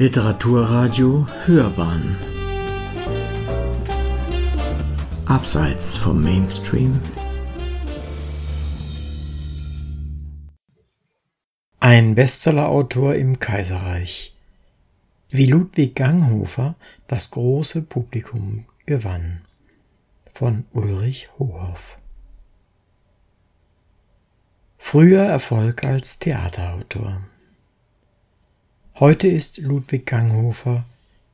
Literaturradio Hörbahn. Abseits vom Mainstream. Ein Bestsellerautor im Kaiserreich. Wie Ludwig Ganghofer das große Publikum gewann. Von Ulrich Hohoff. Früher Erfolg als Theaterautor Heute ist Ludwig Ganghofer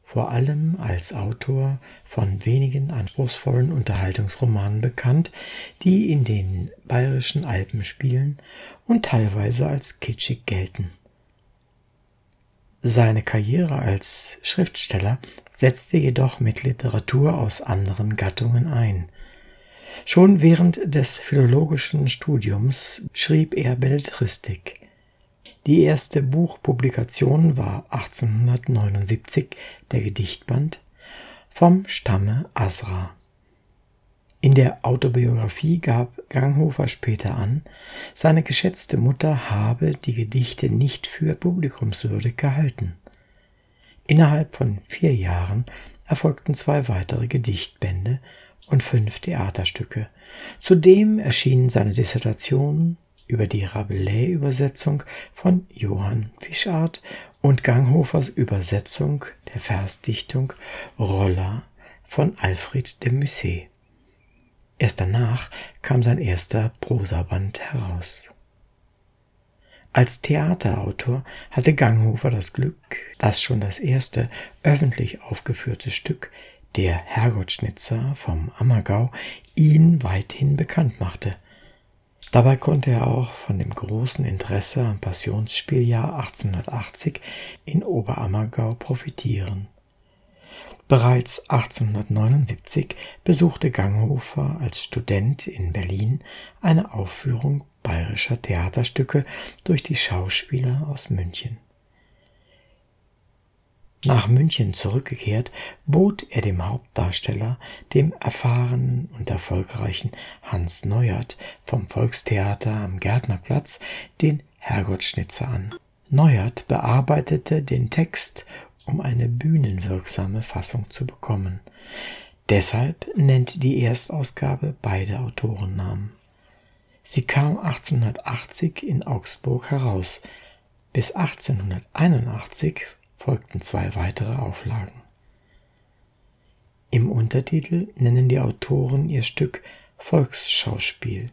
vor allem als Autor von wenigen anspruchsvollen Unterhaltungsromanen bekannt, die in den bayerischen Alpen spielen und teilweise als kitschig gelten. Seine Karriere als Schriftsteller setzte jedoch mit Literatur aus anderen Gattungen ein. Schon während des philologischen Studiums schrieb er Belletristik. Die erste Buchpublikation war 1879 der Gedichtband Vom Stamme Asra. In der Autobiografie gab Ganghofer später an, seine geschätzte Mutter habe die Gedichte nicht für publikumswürdig gehalten. Innerhalb von vier Jahren erfolgten zwei weitere Gedichtbände und fünf Theaterstücke. Zudem erschienen seine Dissertationen über die Rabelais-Übersetzung von Johann Fischart und Ganghofers Übersetzung der Versdichtung Rolla von Alfred de Musset. Erst danach kam sein erster Prosaband heraus. Als Theaterautor hatte Ganghofer das Glück, dass schon das erste öffentlich aufgeführte Stück, der Herrgottschnitzer vom Ammergau, ihn weithin bekannt machte. Dabei konnte er auch von dem großen Interesse am Passionsspieljahr 1880 in Oberammergau profitieren. Bereits 1879 besuchte Ganghofer als Student in Berlin eine Aufführung bayerischer Theaterstücke durch die Schauspieler aus München. Nach München zurückgekehrt, bot er dem Hauptdarsteller, dem erfahrenen und erfolgreichen Hans Neuert vom Volkstheater am Gärtnerplatz, den Herrgottschnitzer an. Neuert bearbeitete den Text, um eine bühnenwirksame Fassung zu bekommen. Deshalb nennt die Erstausgabe beide Autorennamen. Sie kam 1880 in Augsburg heraus. Bis 1881 folgten zwei weitere Auflagen. Im Untertitel nennen die Autoren ihr Stück Volksschauspiel.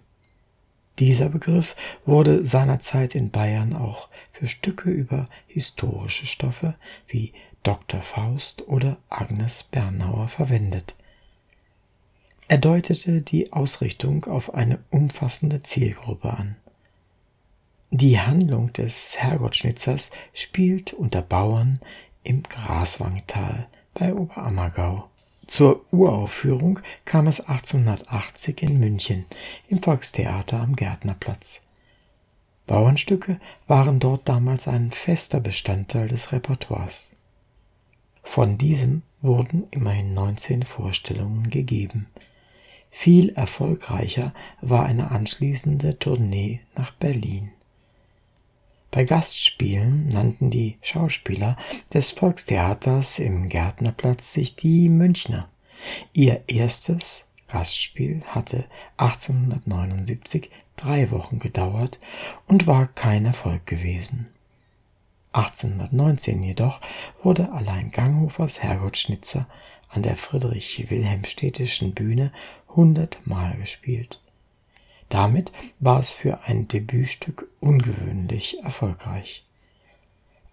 Dieser Begriff wurde seinerzeit in Bayern auch für Stücke über historische Stoffe wie Dr. Faust oder Agnes Bernauer verwendet. Er deutete die Ausrichtung auf eine umfassende Zielgruppe an. Die Handlung des Herrgottschnitzers spielt unter Bauern im Graswangtal bei Oberammergau. Zur Uraufführung kam es 1880 in München im Volkstheater am Gärtnerplatz. Bauernstücke waren dort damals ein fester Bestandteil des Repertoires. Von diesem wurden immerhin 19 Vorstellungen gegeben. Viel erfolgreicher war eine anschließende Tournee nach Berlin. Bei Gastspielen nannten die Schauspieler des Volkstheaters im Gärtnerplatz sich die Münchner. Ihr erstes Gastspiel hatte 1879 drei Wochen gedauert und war kein Erfolg gewesen. 1819 jedoch wurde allein Ganghofers Herrgottschnitzer an der Friedrich-Wilhelmstädtischen Bühne hundertmal gespielt. Damit war es für ein Debütstück ungewöhnlich erfolgreich.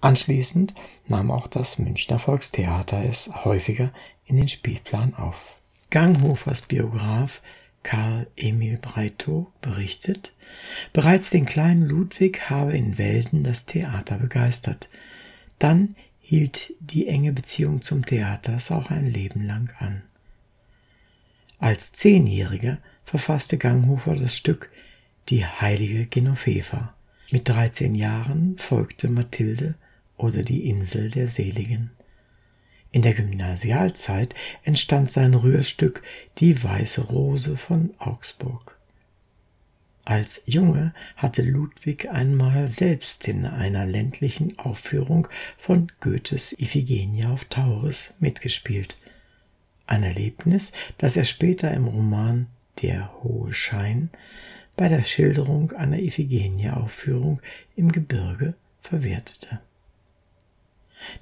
Anschließend nahm auch das Münchner Volkstheater es häufiger in den Spielplan auf. Ganghofers Biograf Karl Emil Breitow berichtet, bereits den kleinen Ludwig habe in Welden das Theater begeistert. Dann hielt die enge Beziehung zum Theater es auch ein Leben lang an. Als Zehnjähriger verfasste Ganghofer das Stück Die heilige Genoveva. Mit 13 Jahren folgte Mathilde oder Die Insel der Seligen. In der Gymnasialzeit entstand sein Rührstück Die weiße Rose von Augsburg. Als Junge hatte Ludwig einmal selbst in einer ländlichen Aufführung von Goethes Iphigenie auf Tauris mitgespielt. Ein Erlebnis, das er später im Roman Der hohe Schein bei der Schilderung einer Iphigenie-Aufführung im Gebirge verwertete.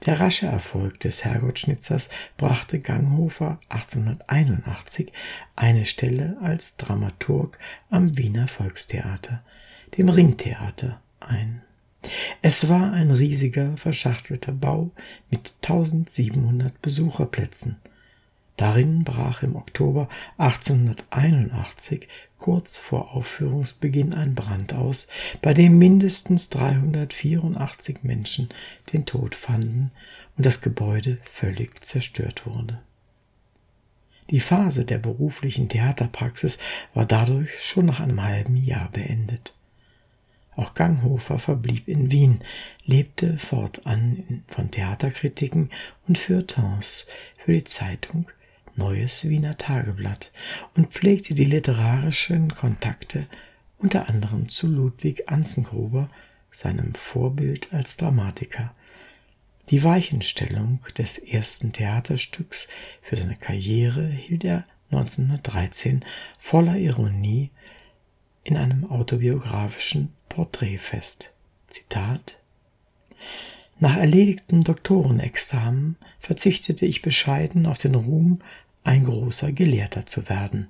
Der rasche Erfolg des Herrgottschnitzers brachte Ganghofer 1881 eine Stelle als Dramaturg am Wiener Volkstheater, dem Ringtheater, ein. Es war ein riesiger, verschachtelter Bau mit 1700 Besucherplätzen – Darin brach im Oktober 1881 kurz vor Aufführungsbeginn ein Brand aus, bei dem mindestens 384 Menschen den Tod fanden und das Gebäude völlig zerstört wurde. Die Phase der beruflichen Theaterpraxis war dadurch schon nach einem halben Jahr beendet. Auch Ganghofer verblieb in Wien, lebte fortan von Theaterkritiken und Feuilletons für die Zeitung Neues Wiener Tageblatt und pflegte die literarischen Kontakte unter anderem zu Ludwig Anzengruber, seinem Vorbild als Dramatiker. Die Weichenstellung des ersten Theaterstücks für seine Karriere hielt er 1913 voller Ironie in einem autobiografischen Porträt fest. Zitat Nach erledigtem Doktorenexamen verzichtete ich bescheiden auf den Ruhm ein großer Gelehrter zu werden.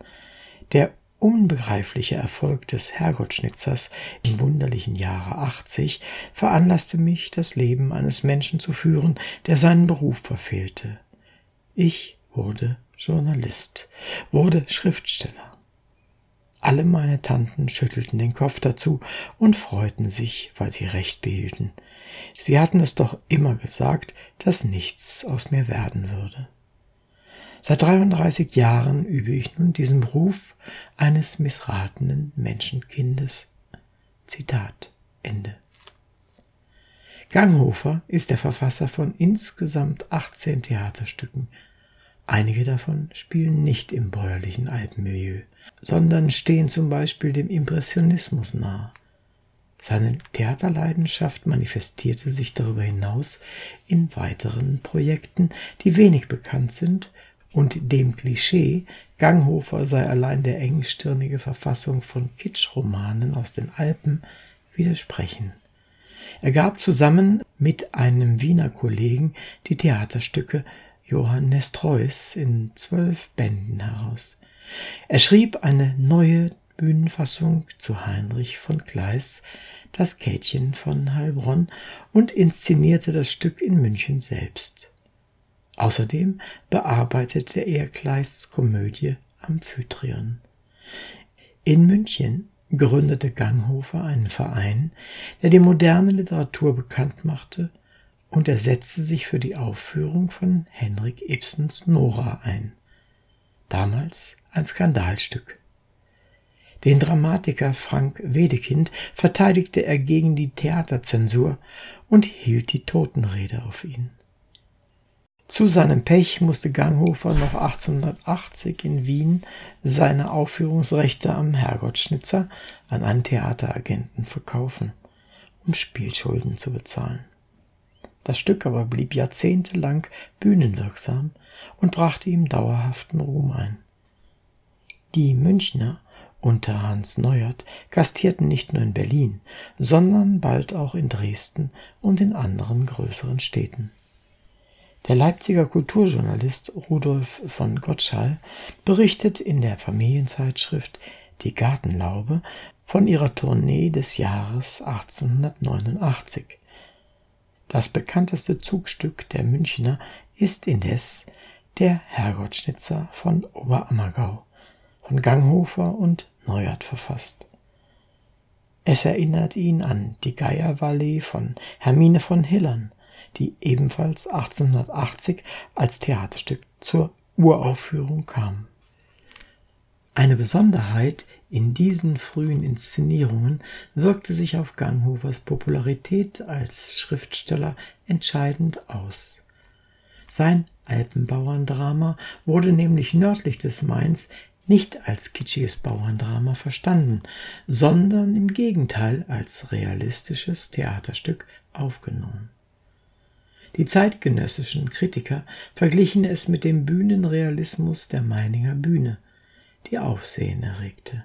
Der unbegreifliche Erfolg des Herrgottschnitzers im wunderlichen Jahre 80 veranlasste mich, das Leben eines Menschen zu führen, der seinen Beruf verfehlte. Ich wurde Journalist, wurde Schriftsteller. Alle meine Tanten schüttelten den Kopf dazu und freuten sich, weil sie recht behielten. Sie hatten es doch immer gesagt, dass nichts aus mir werden würde. Seit 33 Jahren übe ich nun diesen Beruf eines missratenen Menschenkindes. Zitat Ende. Ganghofer ist der Verfasser von insgesamt 18 Theaterstücken. Einige davon spielen nicht im bäuerlichen Alpenmilieu, sondern stehen zum Beispiel dem Impressionismus nahe. Seine Theaterleidenschaft manifestierte sich darüber hinaus in weiteren Projekten, die wenig bekannt sind und dem Klischee, Ganghofer sei allein der engstirnige Verfassung von Kitschromanen aus den Alpen, widersprechen. Er gab zusammen mit einem Wiener Kollegen die Theaterstücke Johann Nestreus in zwölf Bänden heraus. Er schrieb eine neue Bühnenfassung zu Heinrich von Kleist, das Käthchen von Heilbronn, und inszenierte das Stück in München selbst. Außerdem bearbeitete er Kleists Komödie Amphitryon. In München gründete Ganghofer einen Verein, der die moderne Literatur bekannt machte, und er setzte sich für die Aufführung von Henrik Ibsens Nora ein. Damals ein Skandalstück. Den Dramatiker Frank Wedekind verteidigte er gegen die Theaterzensur und hielt die Totenrede auf ihn. Zu seinem Pech musste Ganghofer noch 1880 in Wien seine Aufführungsrechte am Herrgottschnitzer an einen Theateragenten verkaufen, um Spielschulden zu bezahlen. Das Stück aber blieb jahrzehntelang bühnenwirksam und brachte ihm dauerhaften Ruhm ein. Die Münchner unter Hans Neuert gastierten nicht nur in Berlin, sondern bald auch in Dresden und in anderen größeren Städten. Der Leipziger Kulturjournalist Rudolf von Gottschall berichtet in der Familienzeitschrift Die Gartenlaube von ihrer Tournee des Jahres 1889. Das bekannteste Zugstück der Münchner ist indes der Herrgottschnitzer von Oberammergau, von Ganghofer und Neuert verfasst. Es erinnert ihn an die Geiervalley von Hermine von Hillern, die ebenfalls 1880 als Theaterstück zur Uraufführung kam. Eine Besonderheit in diesen frühen Inszenierungen wirkte sich auf Ganghofers Popularität als Schriftsteller entscheidend aus. Sein Alpenbauerndrama wurde nämlich nördlich des Mains nicht als kitschiges Bauerndrama verstanden, sondern im Gegenteil als realistisches Theaterstück aufgenommen. Die zeitgenössischen Kritiker verglichen es mit dem Bühnenrealismus der Meininger Bühne, die Aufsehen erregte.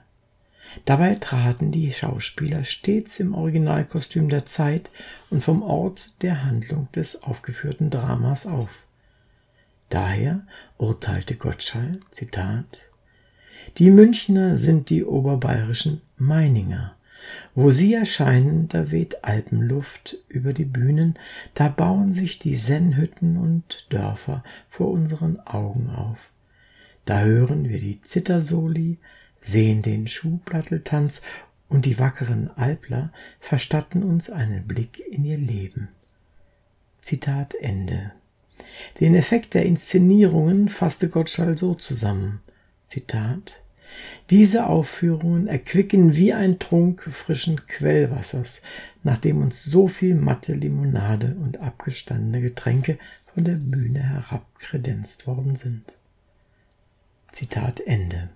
Dabei traten die Schauspieler stets im Originalkostüm der Zeit und vom Ort der Handlung des aufgeführten Dramas auf. Daher urteilte Gottschall, Zitat, die Münchner sind die oberbayerischen Meininger. Wo sie erscheinen, da weht Alpenluft über die Bühnen, da bauen sich die Sennhütten und Dörfer vor unseren Augen auf. Da hören wir die Zittersoli, sehen den Schuhplatteltanz und die wackeren Alpler verstatten uns einen Blick in ihr Leben. Zitat Ende. Den Effekt der Inszenierungen fasste Gottschall so zusammen. Zitat diese Aufführungen erquicken wie ein Trunk frischen Quellwassers, nachdem uns so viel matte Limonade und abgestandene Getränke von der Bühne herabkredenzt worden sind. Zitat Ende.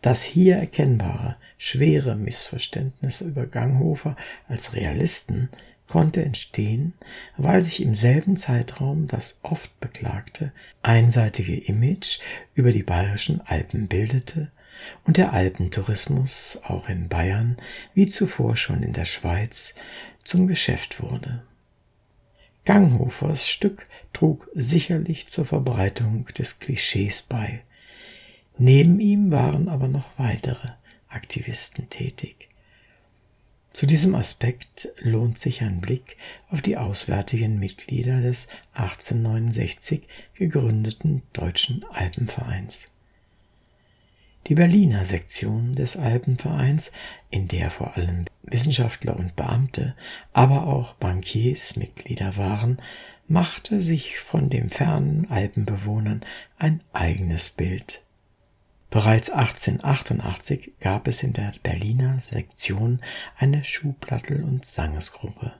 Das hier erkennbare, schwere Missverständnis über Ganghofer als Realisten konnte entstehen, weil sich im selben Zeitraum das oft beklagte einseitige Image über die bayerischen Alpen bildete und der Alpentourismus auch in Bayern wie zuvor schon in der Schweiz zum Geschäft wurde. Ganghofers Stück trug sicherlich zur Verbreitung des Klischees bei. Neben ihm waren aber noch weitere Aktivisten tätig. Zu diesem Aspekt lohnt sich ein Blick auf die auswärtigen Mitglieder des 1869 gegründeten Deutschen Alpenvereins. Die Berliner Sektion des Alpenvereins, in der vor allem Wissenschaftler und Beamte, aber auch Bankiers Mitglieder waren, machte sich von den fernen Alpenbewohnern ein eigenes Bild. Bereits 1888 gab es in der Berliner Sektion eine Schuhplattel- und Sangesgruppe.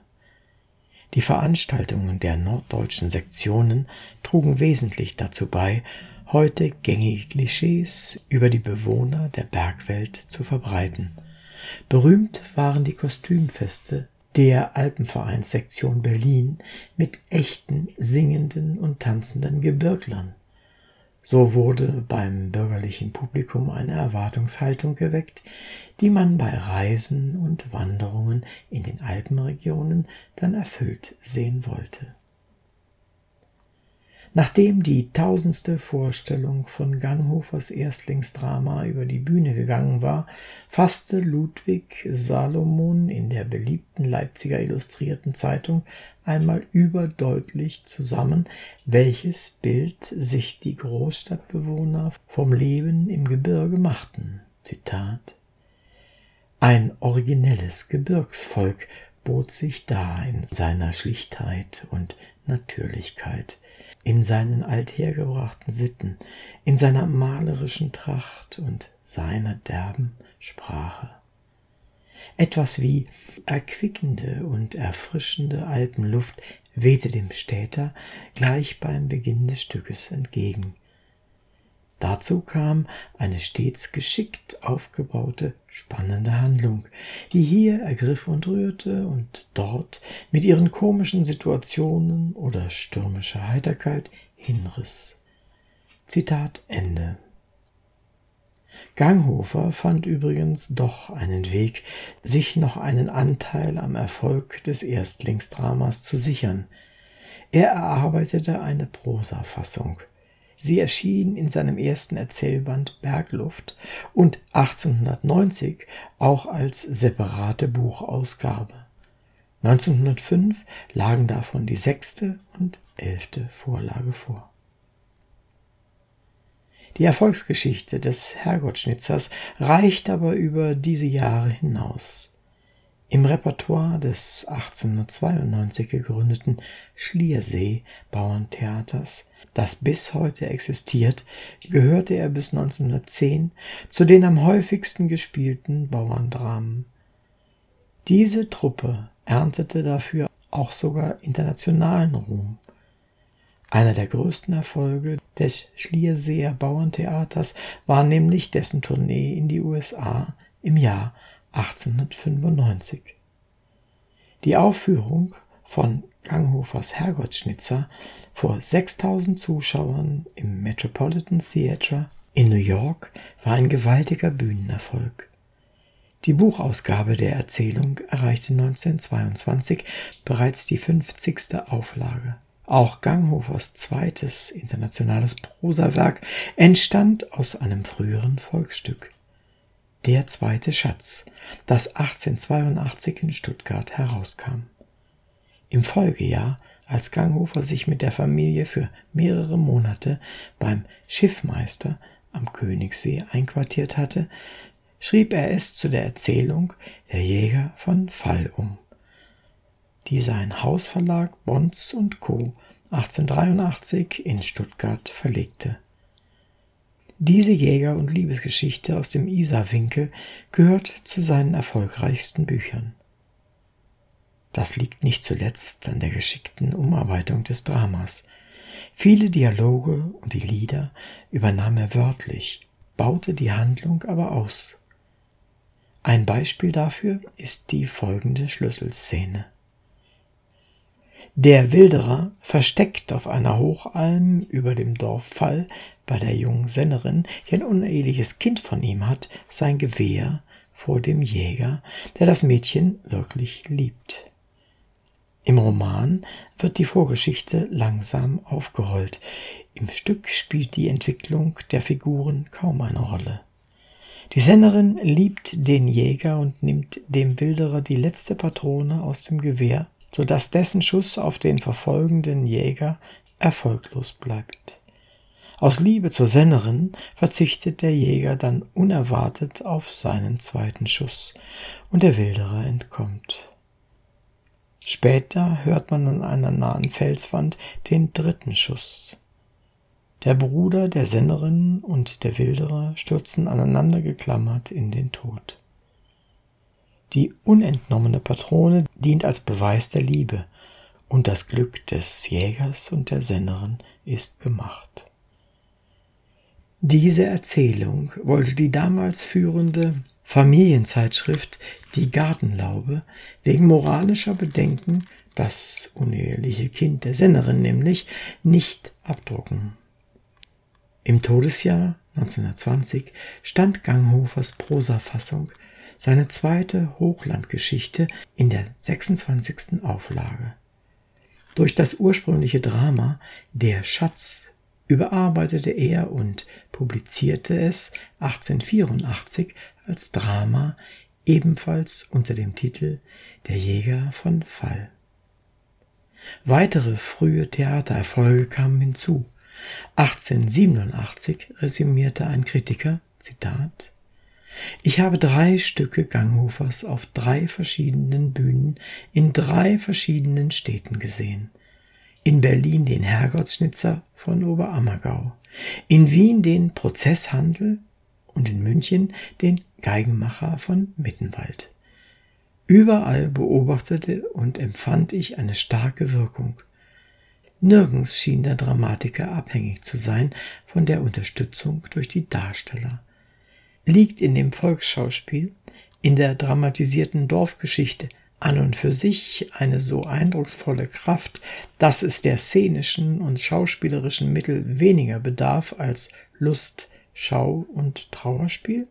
Die Veranstaltungen der norddeutschen Sektionen trugen wesentlich dazu bei, heute gängige Klischees über die Bewohner der Bergwelt zu verbreiten. Berühmt waren die Kostümfeste der Alpenvereinssektion Berlin mit echten singenden und tanzenden Gebirglern. So wurde beim bürgerlichen Publikum eine Erwartungshaltung geweckt, die man bei Reisen und Wanderungen in den Alpenregionen dann erfüllt sehen wollte. Nachdem die tausendste Vorstellung von Ganghofers Erstlingsdrama über die Bühne gegangen war, fasste Ludwig Salomon in der beliebten Leipziger Illustrierten Zeitung einmal überdeutlich zusammen, welches Bild sich die Großstadtbewohner vom Leben im Gebirge machten. Zitat Ein originelles Gebirgsvolk bot sich dar in seiner Schlichtheit und Natürlichkeit, in seinen althergebrachten Sitten, in seiner malerischen Tracht und seiner derben Sprache. Etwas wie erquickende und erfrischende Alpenluft wehte dem Städter gleich beim Beginn des Stückes entgegen. Dazu kam eine stets geschickt aufgebaute, spannende Handlung, die hier ergriff und rührte und dort mit ihren komischen Situationen oder stürmischer Heiterkeit hinriss. Zitat Ende. Ganghofer fand übrigens doch einen Weg, sich noch einen Anteil am Erfolg des Erstlingsdramas zu sichern. Er erarbeitete eine Prosafassung. Sie erschien in seinem ersten Erzählband Bergluft und 1890 auch als separate Buchausgabe. 1905 lagen davon die sechste und elfte Vorlage vor. Die Erfolgsgeschichte des Herrgottschnitzers reicht aber über diese Jahre hinaus. Im Repertoire des 1892 gegründeten Schliersee Bauerntheaters das bis heute existiert, gehörte er bis 1910 zu den am häufigsten gespielten Bauerndramen. Diese Truppe erntete dafür auch sogar internationalen Ruhm. Einer der größten Erfolge des Schlierseer Bauerntheaters war nämlich dessen Tournee in die USA im Jahr 1895. Die Aufführung von Ganghofers Herrgottsschnitzer vor 6000 Zuschauern im Metropolitan Theatre in New York war ein gewaltiger Bühnenerfolg. Die Buchausgabe der Erzählung erreichte 1922 bereits die 50. Auflage. Auch Ganghofers zweites internationales Prosawerk entstand aus einem früheren Volksstück. Der zweite Schatz, das 1882 in Stuttgart herauskam. Im Folgejahr, als Ganghofer sich mit der Familie für mehrere Monate beim Schiffmeister am Königssee einquartiert hatte, schrieb er es zu der Erzählung Der Jäger von Fall um die sein Hausverlag Bonds Co. 1883 in Stuttgart verlegte. Diese Jäger- und Liebesgeschichte aus dem Isarwinkel gehört zu seinen erfolgreichsten Büchern. Das liegt nicht zuletzt an der geschickten Umarbeitung des Dramas. Viele Dialoge und die Lieder übernahm er wörtlich, baute die Handlung aber aus. Ein Beispiel dafür ist die folgende Schlüsselszene. Der Wilderer versteckt auf einer Hochalm über dem Dorf Fall bei der jungen Sennerin, die ein uneheliches Kind von ihm hat, sein Gewehr vor dem Jäger, der das Mädchen wirklich liebt. Im Roman wird die Vorgeschichte langsam aufgerollt. Im Stück spielt die Entwicklung der Figuren kaum eine Rolle. Die Sennerin liebt den Jäger und nimmt dem Wilderer die letzte Patrone aus dem Gewehr so dass dessen Schuss auf den verfolgenden Jäger erfolglos bleibt. Aus Liebe zur Sennerin verzichtet der Jäger dann unerwartet auf seinen zweiten Schuss und der Wilderer entkommt. Später hört man an einer nahen Felswand den dritten Schuss. Der Bruder der Sennerin und der Wilderer stürzen aneinander geklammert in den Tod. Die unentnommene Patrone dient als Beweis der Liebe, und das Glück des Jägers und der Sennerin ist gemacht. Diese Erzählung wollte die damals führende Familienzeitschrift Die Gartenlaube wegen moralischer Bedenken, das uneheliche Kind der Sennerin nämlich, nicht abdrucken. Im Todesjahr 1920 stand Ganghofers Prosafassung seine zweite Hochlandgeschichte in der 26. Auflage. Durch das ursprüngliche Drama Der Schatz überarbeitete er und publizierte es 1884 als Drama ebenfalls unter dem Titel Der Jäger von Fall. Weitere frühe Theatererfolge kamen hinzu. 1887 resümierte ein Kritiker, Zitat, ich habe drei Stücke Ganghofers auf drei verschiedenen Bühnen in drei verschiedenen Städten gesehen. In Berlin den Herrgottsschnitzer von Oberammergau, in Wien den Prozesshandel und in München den Geigenmacher von Mittenwald. Überall beobachtete und empfand ich eine starke Wirkung. Nirgends schien der Dramatiker abhängig zu sein von der Unterstützung durch die Darsteller liegt in dem Volksschauspiel, in der dramatisierten Dorfgeschichte an und für sich eine so eindrucksvolle Kraft, dass es der szenischen und schauspielerischen Mittel weniger bedarf als Lust, Schau und Trauerspiel?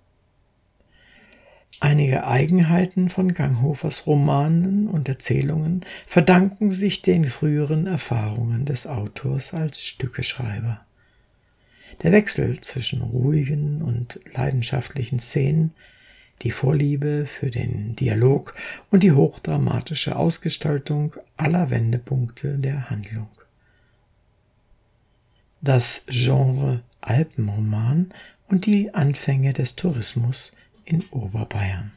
Einige Eigenheiten von Ganghofers Romanen und Erzählungen verdanken sich den früheren Erfahrungen des Autors als Stückeschreiber. Der Wechsel zwischen ruhigen und leidenschaftlichen Szenen, die Vorliebe für den Dialog und die hochdramatische Ausgestaltung aller Wendepunkte der Handlung. Das Genre Alpenroman und die Anfänge des Tourismus in Oberbayern.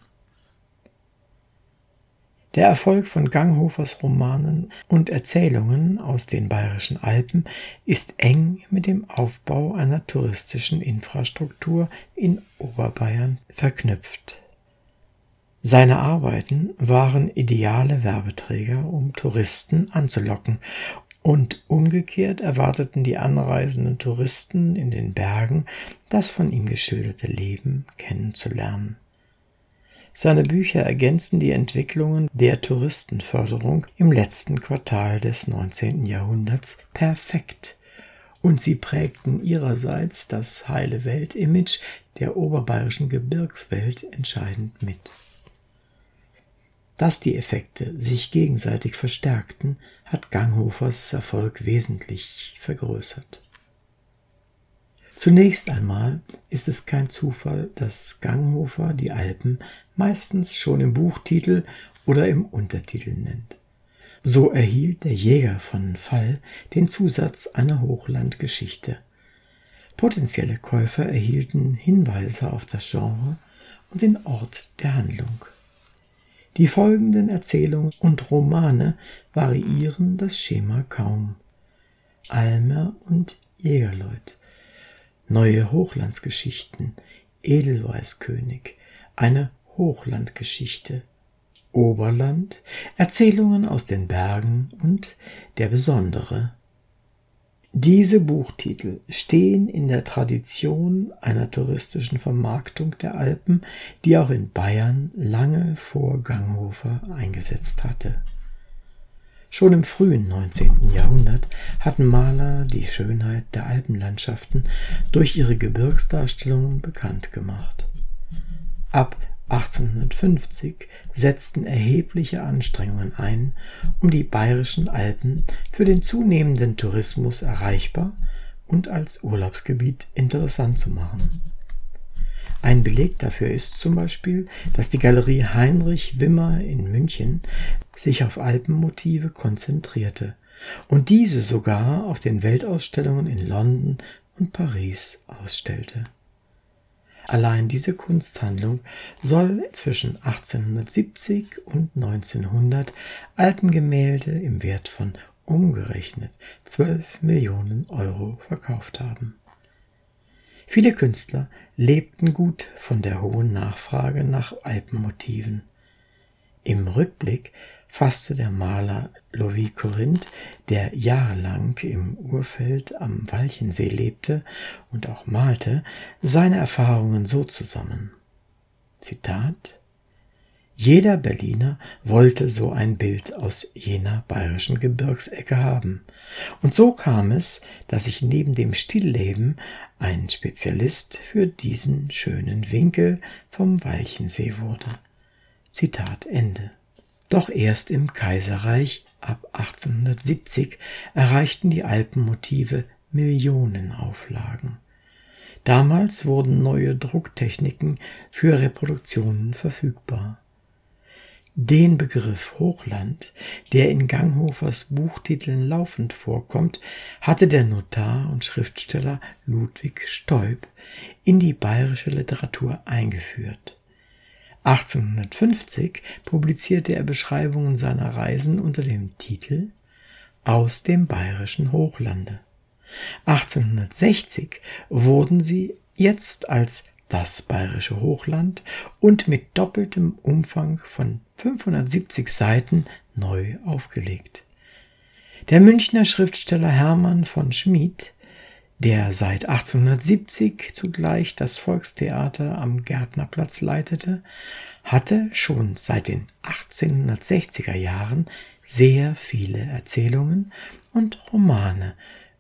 Der Erfolg von Ganghofers Romanen und Erzählungen aus den bayerischen Alpen ist eng mit dem Aufbau einer touristischen Infrastruktur in Oberbayern verknüpft. Seine Arbeiten waren ideale Werbeträger, um Touristen anzulocken Und umgekehrt erwarteten die anreisenden Touristen in den Bergen, das von ihm geschilderte Leben kennenzulernen. Seine Bücher ergänzen die Entwicklungen der Touristenförderung im letzten Quartal des 19. Jahrhunderts perfekt und sie prägten ihrerseits das heile Welt-Image der oberbayerischen Gebirgswelt entscheidend mit. Dass die Effekte sich gegenseitig verstärkten, hat Ganghofers Erfolg wesentlich vergrößert. Zunächst einmal ist es kein Zufall, dass Ganghofer die Alpen meistens schon im Buchtitel oder im Untertitel nennt. So erhielt der Jäger von Fall den Zusatz einer Hochlandgeschichte. Potenzielle Käufer erhielten Hinweise auf das Genre und den Ort der Handlung. Die folgenden Erzählungen und Romane variieren das Schema kaum. Almer und Jägerleut, neue Hochlandsgeschichten, Edelweißkönig, eine Hochlandgeschichte, Oberland, Erzählungen aus den Bergen und Der Besondere. Diese Buchtitel stehen in der Tradition einer touristischen Vermarktung der Alpen, die auch in Bayern lange vor Ganghofer eingesetzt hatte. Schon im frühen 19. Jahrhundert hatten Maler die Schönheit der Alpenlandschaften durch ihre Gebirgsdarstellungen bekannt gemacht. Ab 1850 setzten erhebliche Anstrengungen ein, um die bayerischen Alpen für den zunehmenden Tourismus erreichbar und als Urlaubsgebiet interessant zu machen. Ein Beleg dafür ist zum Beispiel, dass die Galerie Heinrich Wimmer in München sich auf Alpenmotive konzentrierte und diese sogar auf den Weltausstellungen in London und Paris ausstellte. Allein diese Kunsthandlung soll zwischen 1870 und 1900 Alpengemälde im Wert von umgerechnet 12 Millionen Euro verkauft haben. Viele Künstler lebten gut von der hohen Nachfrage nach Alpenmotiven. Im Rückblick fasste der Maler Louis Corinth, der jahrelang im Urfeld am Walchensee lebte und auch malte, seine Erfahrungen so zusammen. Zitat jeder Berliner wollte so ein Bild aus jener bayerischen Gebirgsecke haben. Und so kam es, dass ich neben dem Stillleben ein Spezialist für diesen schönen Winkel vom Walchensee wurde. Zitat Ende. Doch erst im Kaiserreich ab 1870 erreichten die Alpenmotive Millionenauflagen. Damals wurden neue Drucktechniken für Reproduktionen verfügbar. Den Begriff Hochland, der in Ganghofers Buchtiteln laufend vorkommt, hatte der Notar und Schriftsteller Ludwig Stoib in die bayerische Literatur eingeführt. 1850 publizierte er Beschreibungen seiner Reisen unter dem Titel Aus dem bayerischen Hochlande. 1860 wurden sie jetzt als das bayerische Hochland und mit doppeltem Umfang von 570 Seiten neu aufgelegt. Der Münchner Schriftsteller Hermann von Schmid der seit 1870 zugleich das Volkstheater am Gärtnerplatz leitete, hatte schon seit den 1860er Jahren sehr viele Erzählungen und Romane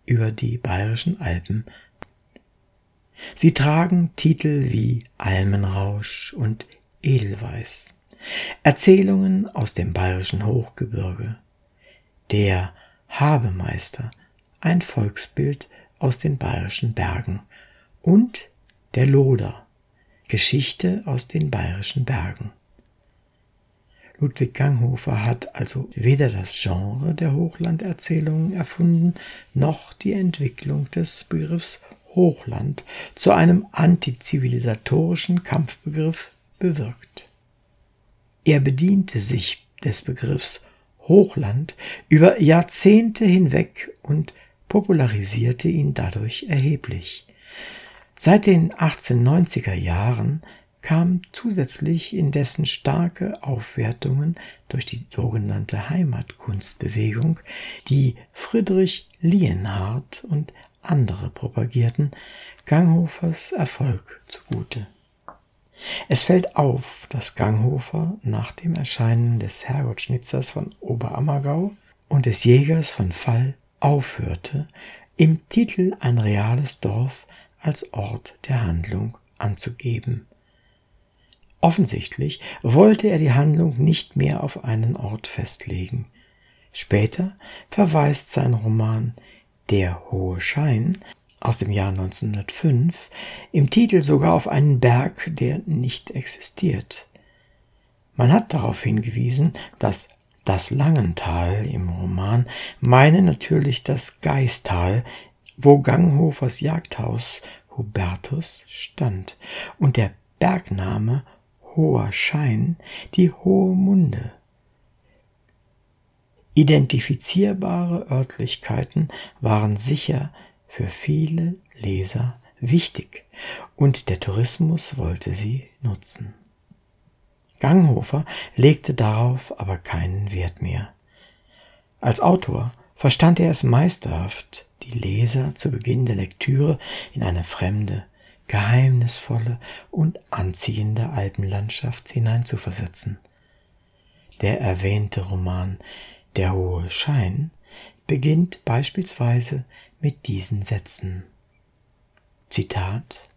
über die bayerischen Alpen. Sie tragen Titel wie Almenrausch und Edelweiß, Erzählungen aus dem bayerischen Hochgebirge, der Habemeister, ein Volksbild aus den bayerischen Bergen und der Loder, Geschichte aus den bayerischen Bergen. Ludwig Ganghofer hat also weder das Genre der Hochlanderzählungen erfunden, noch die Entwicklung des Begriffs Hochland zu einem antizivilisatorischen Kampfbegriff bewirkt. Er bediente sich des Begriffs Hochland über Jahrzehnte hinweg und popularisierte ihn dadurch erheblich. Seit den 1890er Jahren kam zusätzlich in dessen starke Aufwertungen durch die sogenannte Heimatkunstbewegung, die Friedrich Lienhardt und andere propagierten, Ganghofers Erfolg zugute. Es fällt auf, dass Ganghofer nach dem Erscheinen des Herrgottschnitzers von Oberammergau und des Jägers von Fall aufhörte, im Titel ein reales Dorf als Ort der Handlung anzugeben. Offensichtlich wollte er die Handlung nicht mehr auf einen Ort festlegen. Später verweist sein Roman Der hohe Schein aus dem Jahr 1905 im Titel sogar auf einen Berg, der nicht existiert. Man hat darauf hingewiesen, dass das Langental im Roman meine natürlich das Geistal, wo Ganghofers Jagdhaus Hubertus stand und der Bergname Hoher Schein die Hohe Munde. Identifizierbare Örtlichkeiten waren sicher für viele Leser wichtig und der Tourismus wollte sie nutzen. Ganghofer legte darauf aber keinen Wert mehr. Als Autor verstand er es meisterhaft, die Leser zu Beginn der Lektüre in eine fremde, geheimnisvolle und anziehende Alpenlandschaft hineinzuversetzen. Der erwähnte Roman Der hohe Schein beginnt beispielsweise mit diesen Sätzen. Zitat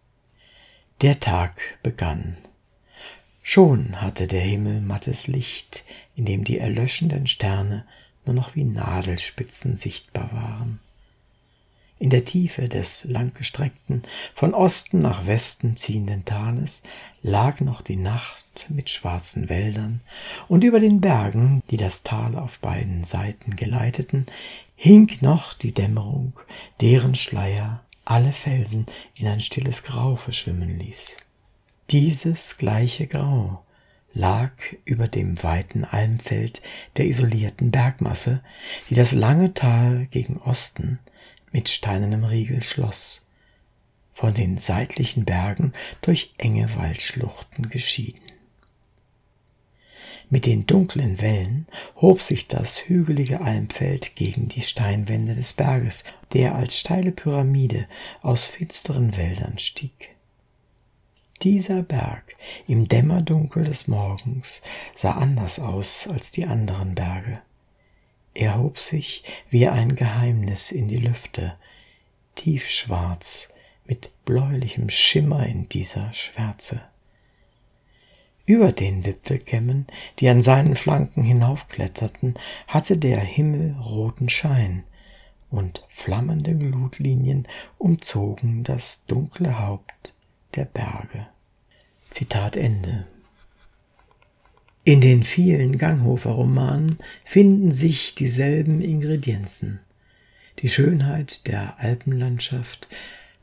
Der Tag begann. Schon hatte der Himmel mattes Licht, in dem die erlöschenden Sterne nur noch wie Nadelspitzen sichtbar waren. In der Tiefe des langgestreckten, von Osten nach Westen ziehenden Tales lag noch die Nacht mit schwarzen Wäldern, und über den Bergen, die das Tal auf beiden Seiten geleiteten, hing noch die Dämmerung, deren Schleier alle Felsen in ein stilles Grau verschwimmen ließ. Dieses gleiche Grau lag über dem weiten Almfeld der isolierten Bergmasse, die das lange Tal gegen Osten mit steinernem Riegel schloss, von den seitlichen Bergen durch enge Waldschluchten geschieden. Mit den dunklen Wellen hob sich das hügelige Almfeld gegen die Steinwände des Berges, der als steile Pyramide aus finsteren Wäldern stieg. Dieser Berg im Dämmerdunkel des Morgens sah anders aus als die anderen Berge. Er hob sich wie ein Geheimnis in die Lüfte, tiefschwarz mit bläulichem Schimmer in dieser Schwärze. Über den Wipfelkämmen, die an seinen Flanken hinaufkletterten, hatte der Himmel roten Schein, und flammende Glutlinien umzogen das dunkle Haupt der Berge. Zitat Ende. In den vielen Ganghofer-Romanen finden sich dieselben Ingredienzen. Die Schönheit der Alpenlandschaft,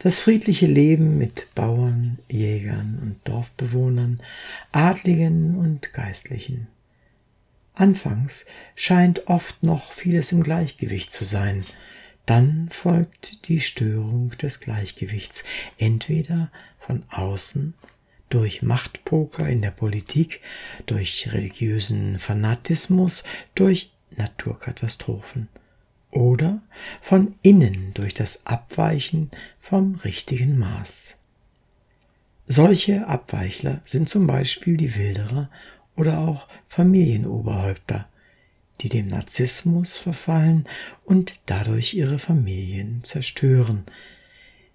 das friedliche Leben mit Bauern, Jägern und Dorfbewohnern, Adligen und Geistlichen. Anfangs scheint oft noch vieles im Gleichgewicht zu sein, dann folgt die Störung des Gleichgewichts, entweder von außen, durch Machtpoker in der Politik, durch religiösen Fanatismus, durch Naturkatastrophen oder von innen durch das Abweichen vom richtigen Maß. Solche Abweichler sind zum Beispiel die Wilderer oder auch Familienoberhäupter, die dem Narzissmus verfallen und dadurch ihre Familien zerstören,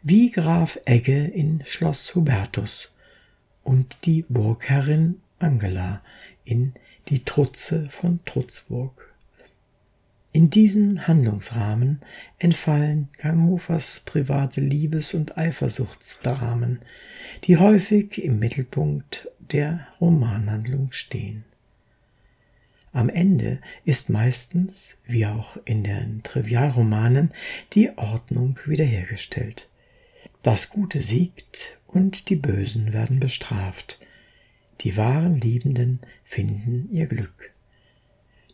wie Graf Egge in Schloss Hubertus und die Burgherrin Angela in Die Trutze von Trutzburg. In diesen Handlungsrahmen entfallen Ganghofers private Liebes- und Eifersuchtsdramen, die häufig im Mittelpunkt der Romanhandlung stehen. Am Ende ist meistens, wie auch in den Trivialromanen, die Ordnung wiederhergestellt. Das Gute siegt und die Bösen werden bestraft. Die wahren Liebenden finden ihr Glück.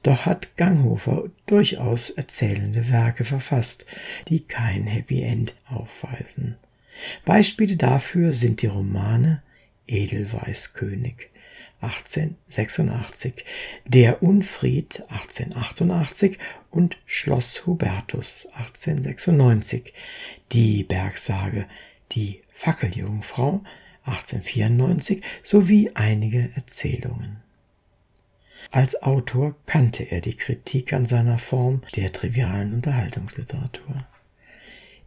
Doch hat Ganghofer durchaus erzählende Werke verfasst, die kein Happy End aufweisen. Beispiele dafür sind die Romane Edelweißkönig 1886, Der Unfried 1888 und Schloss Hubertus 1896, Die Bergsage Die Fackeljungfrau 1894 sowie einige Erzählungen. Als Autor kannte er die Kritik an seiner Form der trivialen Unterhaltungsliteratur.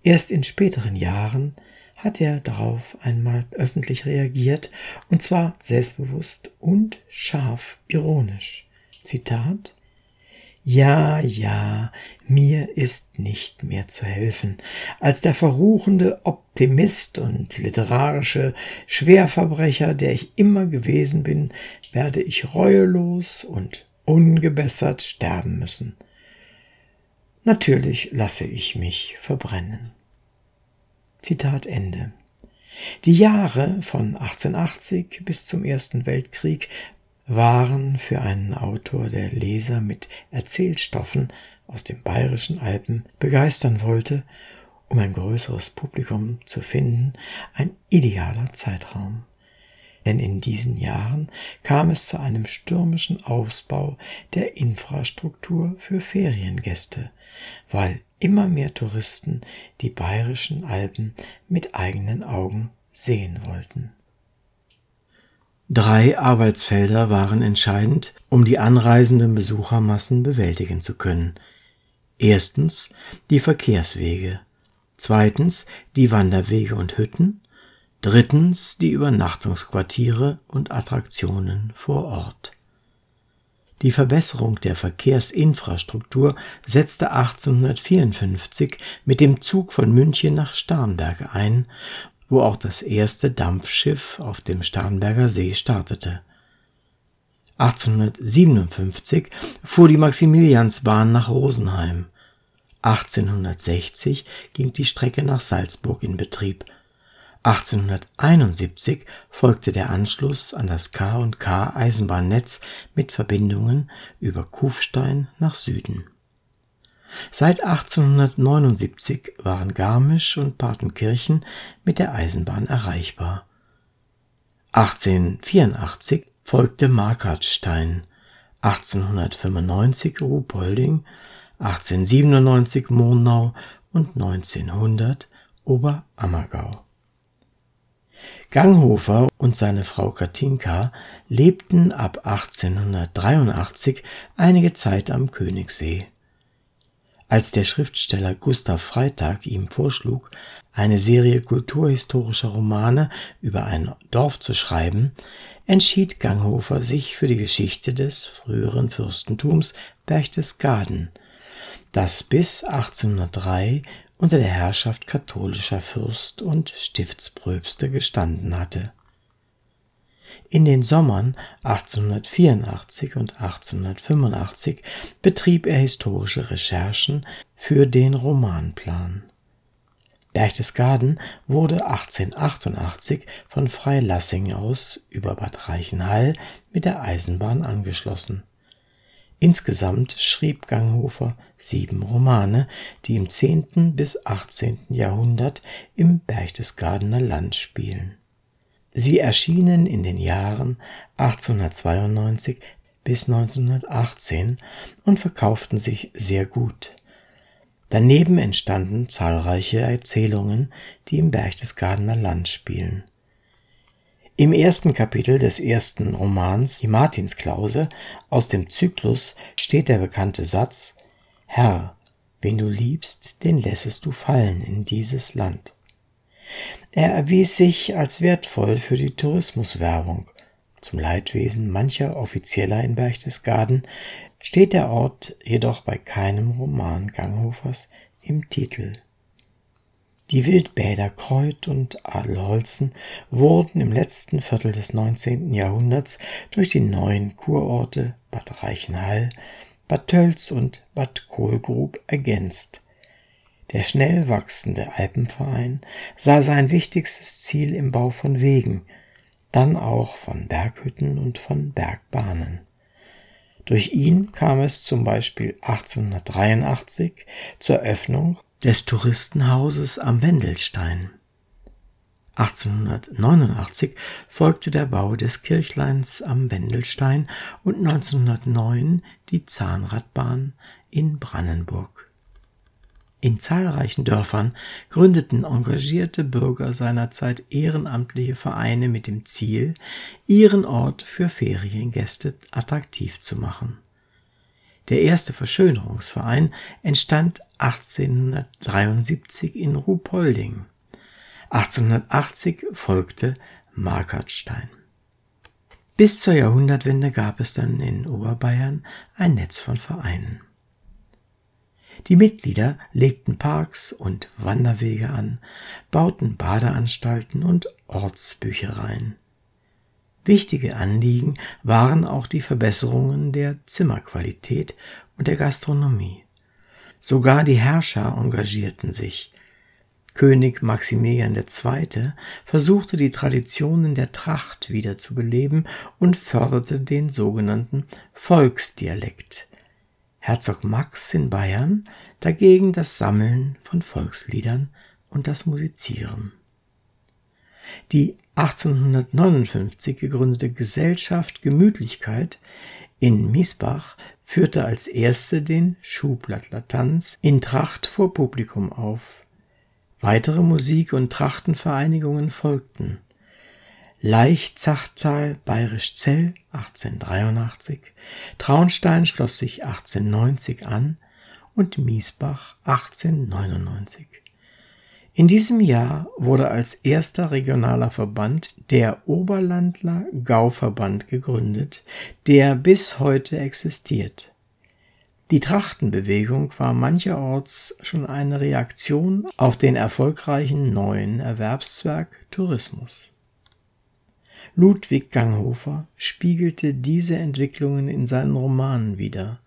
Erst in späteren Jahren hat er darauf einmal öffentlich reagiert, und zwar selbstbewusst und scharf ironisch. Zitat Ja, ja, mir ist nicht mehr zu helfen. Als der verruchende Optimist und literarische Schwerverbrecher, der ich immer gewesen bin, werde ich reuelos und ungebessert sterben müssen. Natürlich lasse ich mich verbrennen. Zitat Ende. Die Jahre von 1880 bis zum Ersten Weltkrieg waren für einen Autor, der Leser mit Erzählstoffen aus den bayerischen Alpen begeistern wollte, um ein größeres Publikum zu finden, ein idealer Zeitraum. Denn in diesen Jahren kam es zu einem stürmischen Ausbau der Infrastruktur für Feriengäste, weil immer mehr Touristen die bayerischen Alpen mit eigenen Augen sehen wollten. Drei Arbeitsfelder waren entscheidend, um die anreisenden Besuchermassen bewältigen zu können. Erstens die Verkehrswege, zweitens die Wanderwege und Hütten, drittens die Übernachtungsquartiere und Attraktionen vor Ort. Die Verbesserung der Verkehrsinfrastruktur setzte 1854 mit dem Zug von München nach Starnberg ein, wo auch das erste Dampfschiff auf dem Starnberger See startete. 1857 fuhr die Maximiliansbahn nach Rosenheim. 1860 ging die Strecke nach Salzburg in Betrieb 1871 folgte der Anschluss an das K&K Eisenbahnnetz mit Verbindungen über Kufstein nach Süden. Seit 1879 waren Garmisch und Partenkirchen mit der Eisenbahn erreichbar. 1884 folgte Markhartstein, 1895 Ruhpolding, 1897 Murnau und 1900 Oberammergau Ganghofer und seine Frau Katinka lebten ab 1883 einige Zeit am Königssee. Als der Schriftsteller Gustav Freitag ihm vorschlug, eine Serie kulturhistorischer Romane über ein Dorf zu schreiben, entschied Ganghofer sich für die Geschichte des früheren Fürstentums Berchtesgaden, das bis 1803 unter der Herrschaft katholischer Fürst und Stiftspröpste gestanden hatte. In den Sommern 1884 und 1885 betrieb er historische Recherchen für den Romanplan. Berchtesgaden wurde 1888 von Freilassing aus über Bad Reichenhall mit der Eisenbahn angeschlossen Insgesamt schrieb Ganghofer sieben Romane, die im 10. bis 18. Jahrhundert im Berchtesgadener Land spielen. Sie erschienen in den Jahren 1892 bis 1918 und verkauften sich sehr gut. Daneben entstanden zahlreiche Erzählungen, die im Berchtesgadener Land spielen im ersten Kapitel des ersten Romans Die Martinsklause aus dem Zyklus steht der bekannte Satz Herr, wen du liebst, den lässest du fallen in dieses Land. Er erwies sich als wertvoll für die Tourismuswerbung. Zum Leidwesen mancher Offizieller in Berchtesgaden steht der Ort jedoch bei keinem Roman Ganghofers im Titel die Wildbäder Kreuth und Adelholzen wurden im letzten Viertel des 19. Jahrhunderts durch die neuen Kurorte Bad Reichenhall, Bad Tölz und Bad Kohlgrub ergänzt. Der schnell wachsende Alpenverein sah sein wichtigstes Ziel im Bau von Wegen, dann auch von Berghütten und von Bergbahnen. Durch ihn kam es zum Beispiel 1883 zur Öffnung des Touristenhauses am Wendelstein. 1889 folgte der Bau des Kirchleins am Wendelstein und 1909 die Zahnradbahn in Brandenburg. In zahlreichen Dörfern gründeten engagierte Bürger seinerzeit ehrenamtliche Vereine mit dem Ziel, ihren Ort für Feriengäste attraktiv zu machen. Der erste Verschönerungsverein entstand 1873 in Ruhpolding 1880 folgte Markhartstein. Bis zur Jahrhundertwende gab es dann in Oberbayern ein Netz von Vereinen. Die Mitglieder legten Parks und Wanderwege an, bauten Badeanstalten und Ortsbüchereien. Wichtige Anliegen waren auch die Verbesserungen der Zimmerqualität und der Gastronomie. Sogar die Herrscher engagierten sich, König Maximilian II. versuchte die Traditionen der Tracht wieder zu beleben und förderte den sogenannten Volksdialekt. Herzog Max in Bayern dagegen das Sammeln von Volksliedern und das Musizieren. Die 1859 gegründete Gesellschaft Gemütlichkeit in Miesbach führte als erste den Schuhblattlertanz in Tracht vor Publikum auf. Weitere Musik- und Trachtenvereinigungen folgten. Leichzachtal Bayerisch Zell 1883, Traunstein schloss sich 1890 an und Miesbach 1899. In diesem Jahr wurde als erster regionaler Verband der Oberlandler Gauverband gegründet, der bis heute existiert. Die Trachtenbewegung war mancherorts schon eine Reaktion auf den erfolgreichen neuen Erwerbszweig Tourismus. Ludwig Ganghofer spiegelte diese Entwicklungen in seinen Romanen wider.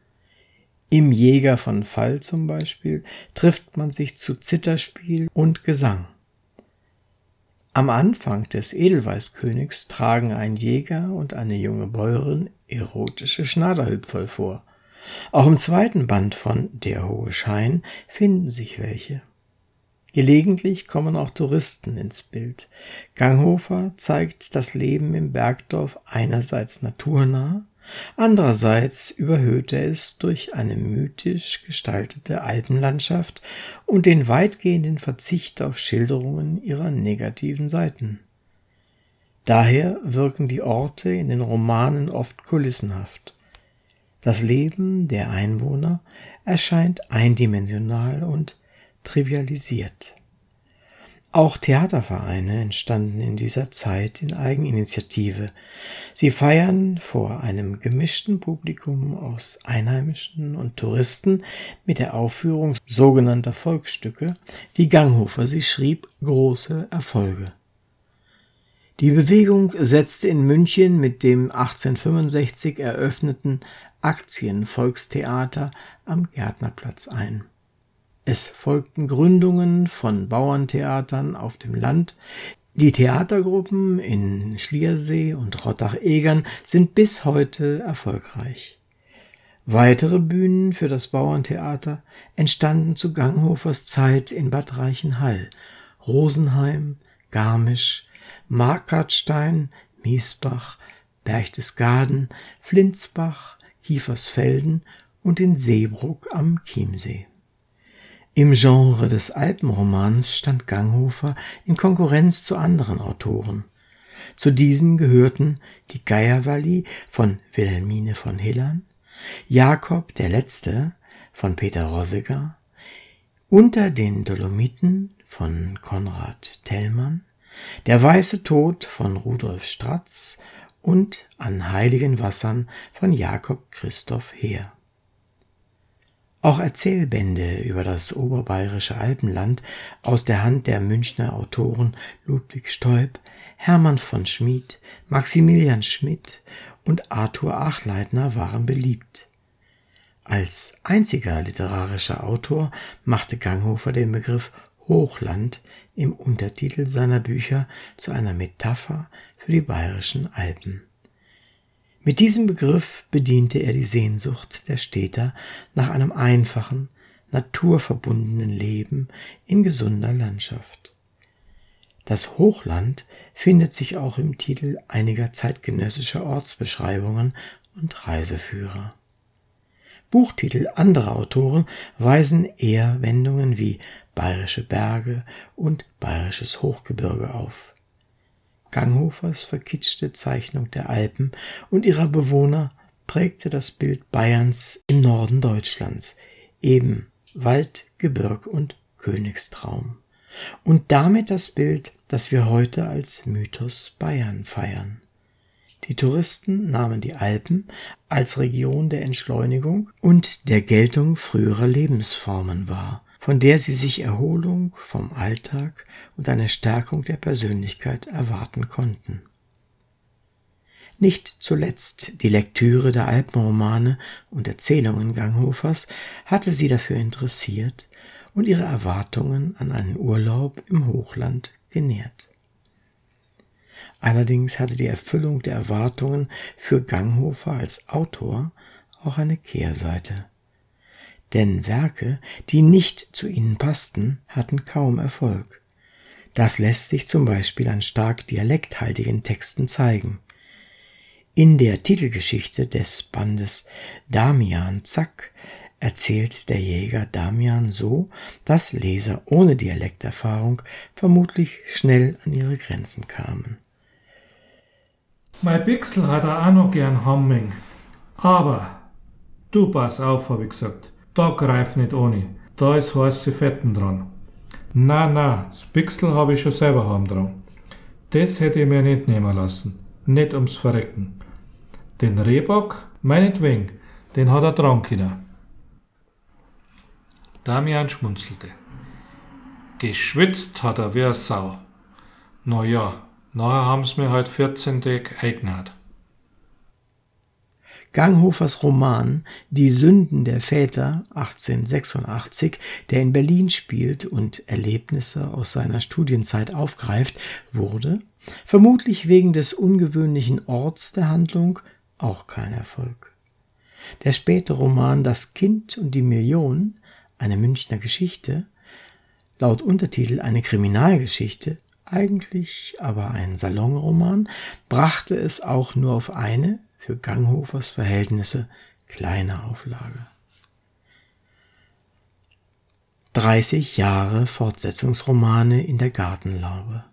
Im Jäger von Fall zum Beispiel trifft man sich zu Zitterspiel und Gesang. Am Anfang des Edelweißkönigs tragen ein Jäger und eine junge Bäuerin erotische Schnaderhüpferl vor. Auch im zweiten Band von Der hohe Schein finden sich welche. Gelegentlich kommen auch Touristen ins Bild. Ganghofer zeigt das Leben im Bergdorf einerseits naturnah, andererseits überhöht er es durch eine mythisch gestaltete Alpenlandschaft und den weitgehenden Verzicht auf Schilderungen ihrer negativen Seiten. Daher wirken die Orte in den Romanen oft kulissenhaft. Das Leben der Einwohner erscheint eindimensional und trivialisiert. Auch Theatervereine entstanden in dieser Zeit in Eigeninitiative. Sie feiern vor einem gemischten Publikum aus Einheimischen und Touristen mit der Aufführung sogenannter Volksstücke, wie Ganghofer sie schrieb, große Erfolge. Die Bewegung setzte in München mit dem 1865 eröffneten Aktienvolkstheater am Gärtnerplatz ein. Es folgten Gründungen von Bauerntheatern auf dem Land. Die Theatergruppen in Schliersee und Rottach-Egern sind bis heute erfolgreich. Weitere Bühnen für das Bauerntheater entstanden zu Ganghofers Zeit in Bad Reichenhall, Rosenheim, Garmisch, Markhartstein, Miesbach, Berchtesgaden, Flinsbach, Kiefersfelden und in Seebruck am Chiemsee. Im Genre des Alpenromans stand Ganghofer in Konkurrenz zu anderen Autoren. Zu diesen gehörten die Geierwalli von Wilhelmine von Hillern, Jakob der Letzte von Peter Rosseger, Unter den Dolomiten von Konrad Tellmann, der weiße Tod von Rudolf Stratz und An heiligen Wassern von Jakob Christoph Heer. Auch Erzählbände über das oberbayerische Alpenland aus der Hand der Münchner Autoren Ludwig Stoib, Hermann von Schmid, Maximilian Schmidt und Arthur Achleitner waren beliebt. Als einziger literarischer Autor machte Ganghofer den Begriff Hochland im Untertitel seiner Bücher zu einer Metapher für die bayerischen Alpen. Mit diesem Begriff bediente er die Sehnsucht der Städter nach einem einfachen, naturverbundenen Leben in gesunder Landschaft. Das Hochland findet sich auch im Titel einiger zeitgenössischer Ortsbeschreibungen und Reiseführer. Buchtitel anderer Autoren weisen eher Wendungen wie bayerische Berge und bayerisches Hochgebirge auf. Ganghofers verkitschte Zeichnung der Alpen und ihrer Bewohner prägte das Bild Bayerns im Norden Deutschlands, eben Wald, Gebirg und Königstraum. Und damit das Bild, das wir heute als Mythos Bayern feiern. Die Touristen nahmen die Alpen als Region der Entschleunigung und der Geltung früherer Lebensformen wahr, von der sie sich Erholung vom Alltag und eine Stärkung der Persönlichkeit erwarten konnten. Nicht zuletzt die Lektüre der Alpenromane und Erzählungen Ganghofers hatte sie dafür interessiert und ihre Erwartungen an einen Urlaub im Hochland genährt. Allerdings hatte die Erfüllung der Erwartungen für Ganghofer als Autor auch eine Kehrseite. Denn Werke, die nicht zu ihnen passten, hatten kaum Erfolg. Das lässt sich zum Beispiel an stark dialekthaltigen Texten zeigen. In der Titelgeschichte des Bandes Damian Zack erzählt der Jäger Damian so, dass Leser ohne Dialekterfahrung vermutlich schnell an ihre Grenzen kamen. Mein Pixel hat er auch noch gern Hamming. Aber, du pass auf, hab ich gesagt, da greif nicht ohne, da ist heiße Fetten dran. Na, na, das Pixel hab ich schon selber haben dran. Das hätte ich mir nicht nehmen lassen, nicht ums Verrecken. Den Rehbock, meinetwegen, den hat er dran können. Damian schmunzelte. Geschwitzt hat er wie eine Sau. Na ja, nachher haben's mir halt 14 Tage eingenäht. Ganghofers Roman Die Sünden der Väter 1886, der in Berlin spielt und Erlebnisse aus seiner Studienzeit aufgreift, wurde, vermutlich wegen des ungewöhnlichen Orts der Handlung, auch kein Erfolg. Der späte Roman Das Kind und die Million, eine Münchner Geschichte, laut Untertitel eine Kriminalgeschichte, eigentlich aber ein Salonroman, brachte es auch nur auf eine, für Ganghofers Verhältnisse, kleine Auflage. 30 Jahre Fortsetzungsromane in der Gartenlaube.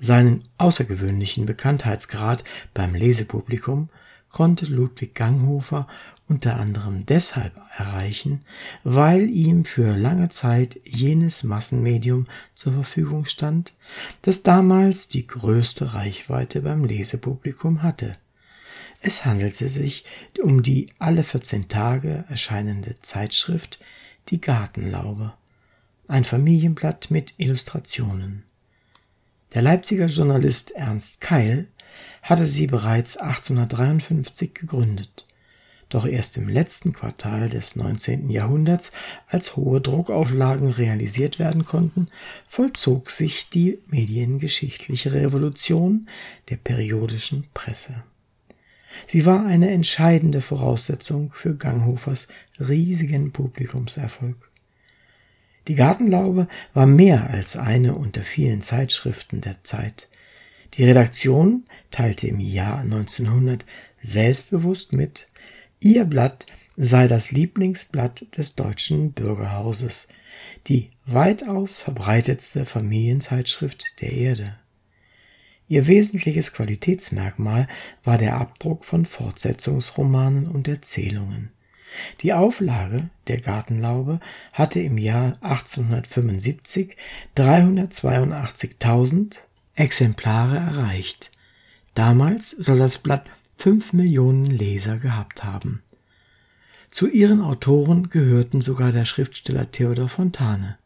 Seinen außergewöhnlichen Bekanntheitsgrad beim Lesepublikum konnte Ludwig Ganghofer unter anderem deshalb erreichen, weil ihm für lange Zeit jenes Massenmedium zur Verfügung stand, das damals die größte Reichweite beim Lesepublikum hatte. Es handelte sich um die alle 14 Tage erscheinende Zeitschrift Die Gartenlaube, ein Familienblatt mit Illustrationen. Der Leipziger Journalist Ernst Keil hatte sie bereits 1853 gegründet. Doch erst im letzten Quartal des 19. Jahrhunderts, als hohe Druckauflagen realisiert werden konnten, vollzog sich die mediengeschichtliche Revolution der periodischen Presse. Sie war eine entscheidende Voraussetzung für Ganghofers riesigen Publikumserfolg. Die Gartenlaube war mehr als eine unter vielen Zeitschriften der Zeit. Die Redaktion teilte im Jahr 1900 selbstbewusst mit, ihr Blatt sei das Lieblingsblatt des deutschen Bürgerhauses, die weitaus verbreitetste Familienzeitschrift der Erde. Ihr wesentliches Qualitätsmerkmal war der Abdruck von Fortsetzungsromanen und Erzählungen. Die Auflage der Gartenlaube hatte im Jahr 1875 382.000 Exemplare erreicht. Damals soll das Blatt fünf Millionen Leser gehabt haben. Zu ihren Autoren gehörten sogar der Schriftsteller Theodor Fontane.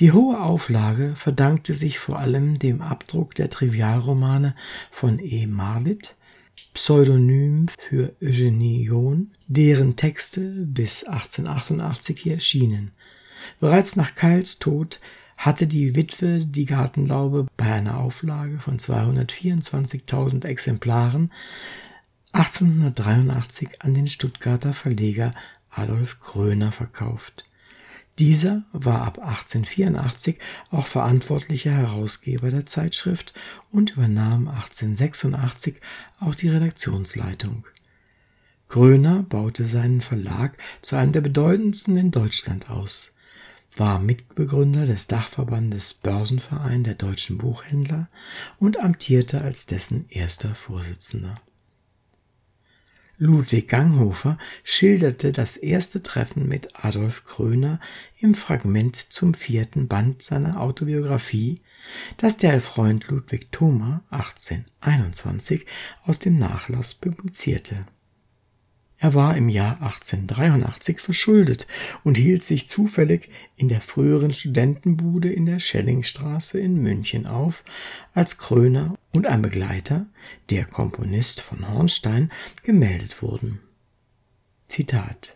Die hohe Auflage verdankte sich vor allem dem Abdruck der Trivialromane von E. Marlitt, Pseudonym für Eugenie John, deren Texte bis 1888 hier erschienen. Bereits nach Keils Tod hatte die Witwe die Gartenlaube bei einer Auflage von 224.000 Exemplaren 1883 an den Stuttgarter Verleger Adolf Kröner verkauft. Dieser war ab 1884 auch verantwortlicher Herausgeber der Zeitschrift und übernahm 1886 auch die Redaktionsleitung. Gröner baute seinen Verlag zu einem der bedeutendsten in Deutschland aus, war Mitbegründer des Dachverbandes Börsenverein der deutschen Buchhändler und amtierte als dessen erster Vorsitzender. Ludwig Ganghofer schilderte das erste Treffen mit Adolf Kröner im Fragment zum vierten Band seiner Autobiografie, das der Freund Ludwig Thoma 1821 aus dem Nachlass publizierte er war im Jahr 1883 verschuldet und hielt sich zufällig in der früheren Studentenbude in der Schellingstraße in München auf, als Kröner und ein Begleiter, der Komponist von Hornstein, gemeldet wurden. Zitat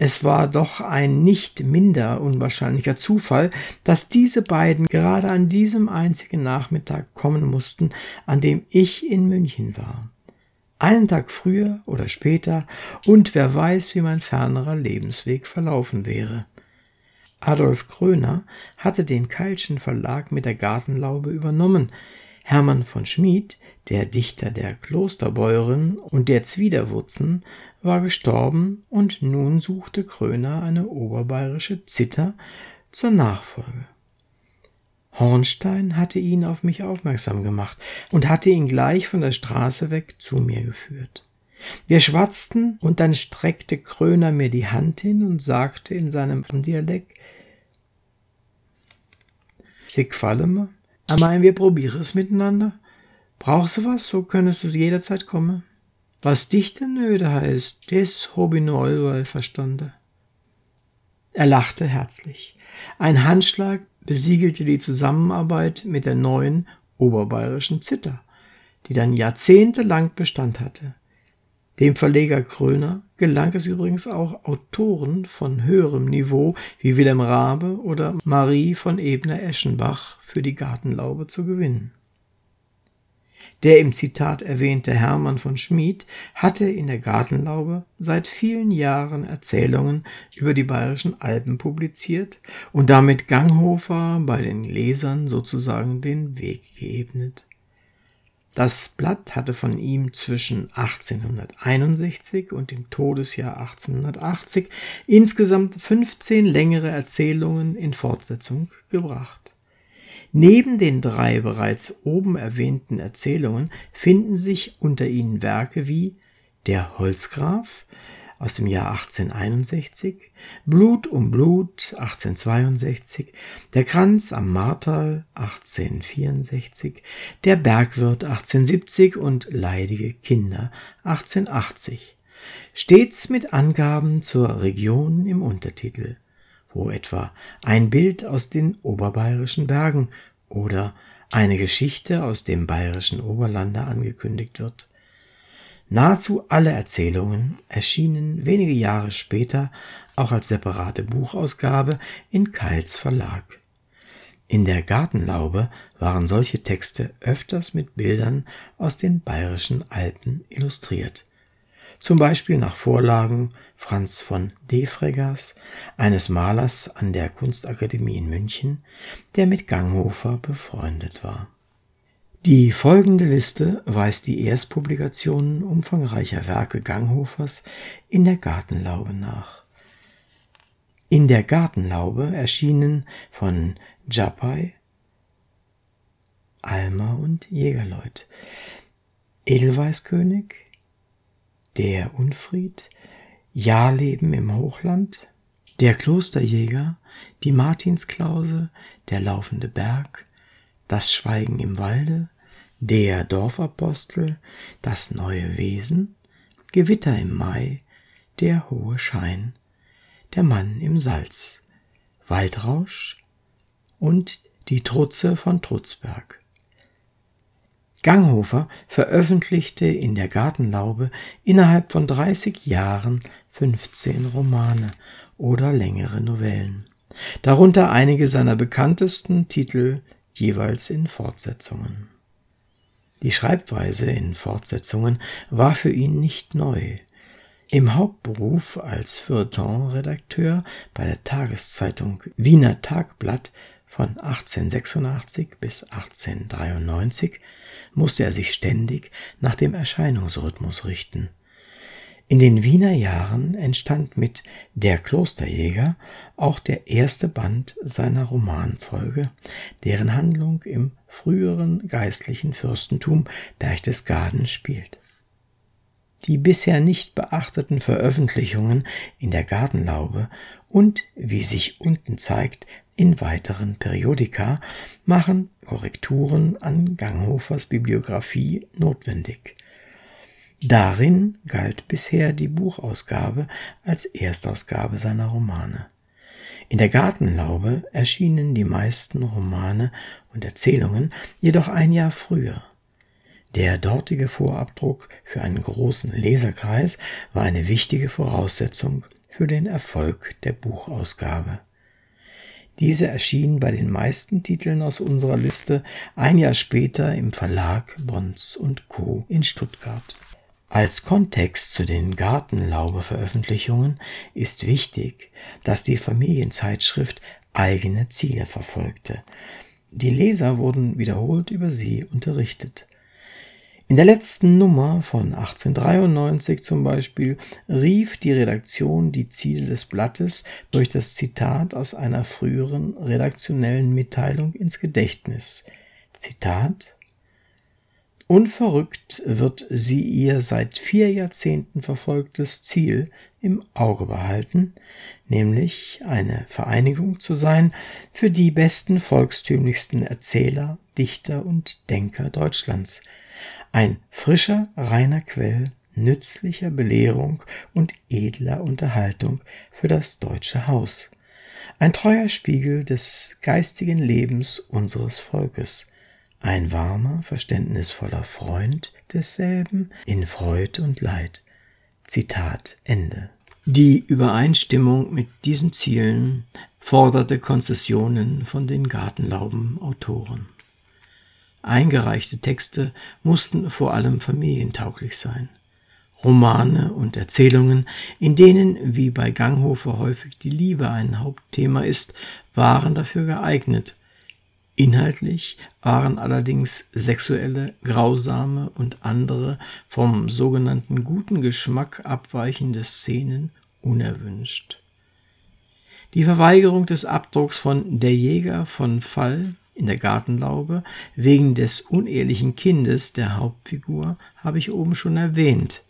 es war doch ein nicht minder unwahrscheinlicher Zufall, dass diese beiden gerade an diesem einzigen Nachmittag kommen mussten, an dem ich in München war einen Tag früher oder später, und wer weiß, wie mein fernerer Lebensweg verlaufen wäre. Adolf Kröner hatte den Keilschen Verlag mit der Gartenlaube übernommen. Hermann von Schmid, der Dichter der Klosterbäuerin und der Zwiderwurzen, war gestorben und nun suchte Kröner eine oberbayerische Zither zur Nachfolge. Hornstein hatte ihn auf mich aufmerksam gemacht und hatte ihn gleich von der Straße weg zu mir geführt. Wir schwatzten und dann streckte Kröner mir die Hand hin und sagte in seinem Dialekt, Sie gefallen mir. Mein, wir probieren es miteinander. Brauchst du was, so könntest du jederzeit kommen. Was dich denn nöde heißt, das hab ich nur allweil verstanden. Er lachte herzlich. Ein Handschlag besiegelte die Zusammenarbeit mit der neuen oberbayerischen Zither, die dann jahrzehntelang Bestand hatte. Dem Verleger Kröner gelang es übrigens auch, Autoren von höherem Niveau wie Wilhelm Rabe oder Marie von Ebner-Eschenbach für die Gartenlaube zu gewinnen. Der im Zitat erwähnte Hermann von Schmid hatte in der Gartenlaube seit vielen Jahren Erzählungen über die bayerischen Alpen publiziert und damit Ganghofer bei den Lesern sozusagen den Weg geebnet. Das Blatt hatte von ihm zwischen 1861 und dem Todesjahr 1880 insgesamt 15 längere Erzählungen in Fortsetzung gebracht. Neben den drei bereits oben erwähnten Erzählungen finden sich unter ihnen Werke wie Der Holzgraf aus dem Jahr 1861, Blut um Blut 1862, Der Kranz am Martal 1864, Der Bergwirt 1870 und Leidige Kinder 1880, stets mit Angaben zur Region im Untertitel wo etwa ein Bild aus den oberbayerischen Bergen oder eine Geschichte aus dem bayerischen Oberlande angekündigt wird. Nahezu alle Erzählungen erschienen wenige Jahre später auch als separate Buchausgabe in Keils Verlag. In der Gartenlaube waren solche Texte öfters mit Bildern aus den bayerischen Alpen illustriert zum Beispiel nach Vorlagen Franz von Defreggers, eines Malers an der Kunstakademie in München, der mit Ganghofer befreundet war. Die folgende Liste weist die Erstpublikationen umfangreicher Werke Ganghofers in der Gartenlaube nach. In der Gartenlaube erschienen von Japai, Almer und Jägerleut, Edelweißkönig, der Unfried, Jahrleben im Hochland, der Klosterjäger, die Martinsklause, der laufende Berg, das Schweigen im Walde, der Dorfapostel, das neue Wesen, Gewitter im Mai, der hohe Schein, der Mann im Salz, Waldrausch und die Trutze von Trutzberg. Ganghofer veröffentlichte in der Gartenlaube innerhalb von 30 Jahren 15 Romane oder längere Novellen, darunter einige seiner bekanntesten Titel jeweils in Fortsetzungen. Die Schreibweise in Fortsetzungen war für ihn nicht neu. Im Hauptberuf als Feuilleton-Redakteur bei der Tageszeitung Wiener Tagblatt von 1886 bis 1893 musste er sich ständig nach dem Erscheinungsrhythmus richten. In den Wiener Jahren entstand mit Der Klosterjäger auch der erste Band seiner Romanfolge, deren Handlung im früheren geistlichen Fürstentum Berchtesgaden spielt. Die bisher nicht beachteten Veröffentlichungen in der Gartenlaube und, wie sich unten zeigt, in weiteren Periodika machen Korrekturen an Ganghofers Bibliographie notwendig. Darin galt bisher die Buchausgabe als Erstausgabe seiner Romane. In der Gartenlaube erschienen die meisten Romane und Erzählungen jedoch ein Jahr früher. Der dortige Vorabdruck für einen großen Leserkreis war eine wichtige Voraussetzung für den Erfolg der Buchausgabe. Diese erschien bei den meisten Titeln aus unserer Liste ein Jahr später im Verlag Bons und Co. in Stuttgart. Als Kontext zu den Gartenlaube-Veröffentlichungen ist wichtig, dass die Familienzeitschrift eigene Ziele verfolgte. Die Leser wurden wiederholt über sie unterrichtet. In der letzten Nummer von 1893 zum Beispiel rief die Redaktion die Ziele des Blattes durch das Zitat aus einer früheren redaktionellen Mitteilung ins Gedächtnis. Zitat Unverrückt wird sie ihr seit vier Jahrzehnten verfolgtes Ziel im Auge behalten, nämlich eine Vereinigung zu sein für die besten volkstümlichsten Erzähler, Dichter und Denker Deutschlands – ein frischer, reiner Quell nützlicher Belehrung und edler Unterhaltung für das deutsche Haus, ein treuer Spiegel des geistigen Lebens unseres Volkes, ein warmer, verständnisvoller Freund desselben in Freud und Leid. Zitat Ende. Die Übereinstimmung mit diesen Zielen forderte Konzessionen von den Gartenlauben-Autoren. Eingereichte Texte mussten vor allem familientauglich sein. Romane und Erzählungen, in denen, wie bei Ganghofer häufig die Liebe ein Hauptthema ist, waren dafür geeignet. Inhaltlich waren allerdings sexuelle, grausame und andere vom sogenannten guten Geschmack abweichende Szenen unerwünscht. Die Verweigerung des Abdrucks von Der Jäger von Fall in der Gartenlaube wegen des unehelichen Kindes der Hauptfigur habe ich oben schon erwähnt.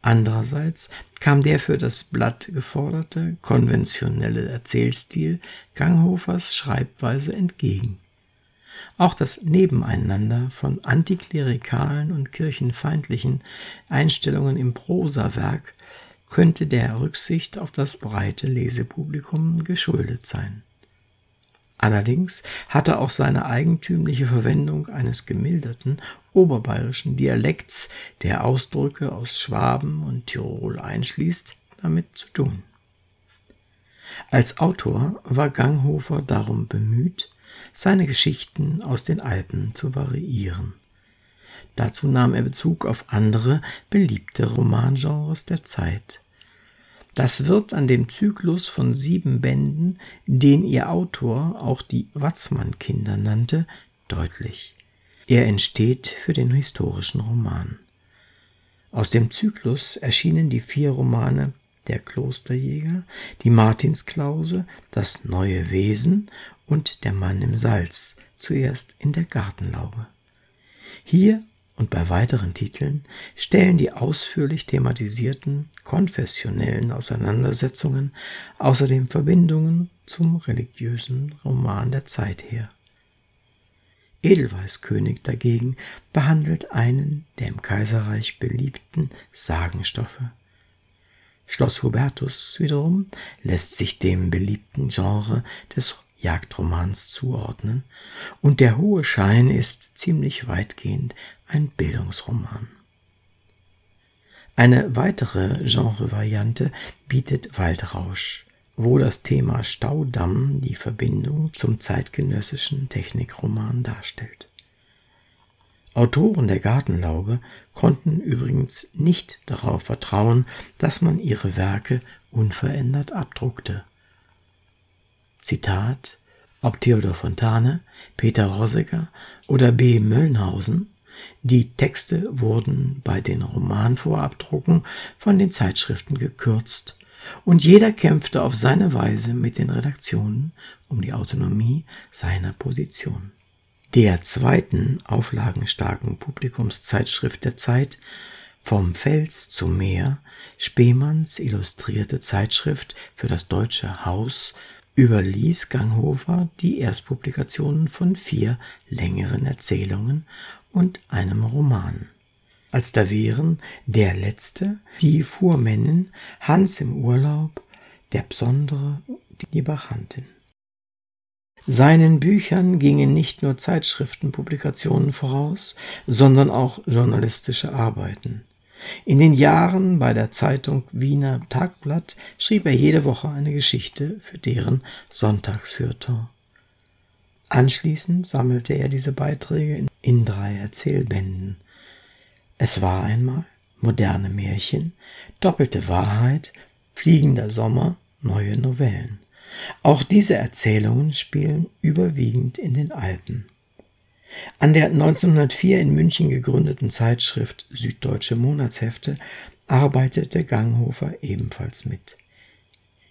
Andererseits kam der für das Blatt geforderte konventionelle Erzählstil Ganghofers Schreibweise entgegen. Auch das Nebeneinander von antiklerikalen und kirchenfeindlichen Einstellungen im Prosawerk könnte der Rücksicht auf das breite Lesepublikum geschuldet sein. Allerdings hatte auch seine eigentümliche Verwendung eines gemilderten oberbayerischen Dialekts, der Ausdrücke aus Schwaben und Tirol einschließt, damit zu tun. Als Autor war Ganghofer darum bemüht, seine Geschichten aus den Alpen zu variieren. Dazu nahm er Bezug auf andere beliebte Romangenres der Zeit. Das wird an dem Zyklus von sieben Bänden, den ihr Autor auch die Watzmann-Kinder nannte, deutlich. Er entsteht für den historischen Roman. Aus dem Zyklus erschienen die vier Romane Der Klosterjäger, die Martinsklause, Das neue Wesen und Der Mann im Salz, zuerst in der Gartenlaube. Hier und bei weiteren Titeln stellen die ausführlich thematisierten konfessionellen Auseinandersetzungen außerdem Verbindungen zum religiösen Roman der Zeit her. Edelweißkönig dagegen behandelt einen der im Kaiserreich beliebten Sagenstoffe. Schloss Hubertus wiederum lässt sich dem beliebten Genre des Jagdromans zuordnen, und der hohe Schein ist ziemlich weitgehend ein Bildungsroman. Eine weitere Genrevariante bietet Waldrausch, wo das Thema Staudamm die Verbindung zum zeitgenössischen Technikroman darstellt. Autoren der Gartenlaube konnten übrigens nicht darauf vertrauen, dass man ihre Werke unverändert abdruckte. Zitat Ob Theodor Fontane, Peter Rosegger oder B. Möllnhausen, die Texte wurden bei den Romanvorabdrucken von den Zeitschriften gekürzt und jeder kämpfte auf seine Weise mit den Redaktionen um die Autonomie seiner Position. Der zweiten auflagenstarken Publikumszeitschrift der Zeit Vom Fels zum Meer, Spemanns illustrierte Zeitschrift für das deutsche Haus, überließ Ganghofer die Erstpublikationen von vier längeren Erzählungen und einem Roman als da wären der Letzte, die Fuhrmännin, Hans im Urlaub, der Besondere, die Bachantin. Seinen Büchern gingen nicht nur Zeitschriftenpublikationen voraus, sondern auch journalistische Arbeiten. In den Jahren bei der Zeitung Wiener Tagblatt schrieb er jede Woche eine Geschichte für deren Sonntagsfürton. Anschließend sammelte er diese Beiträge in drei Erzählbänden – es war einmal moderne Märchen, doppelte Wahrheit, fliegender Sommer, neue Novellen. Auch diese Erzählungen spielen überwiegend in den Alpen. An der 1904 in München gegründeten Zeitschrift Süddeutsche Monatshefte arbeitete Ganghofer ebenfalls mit.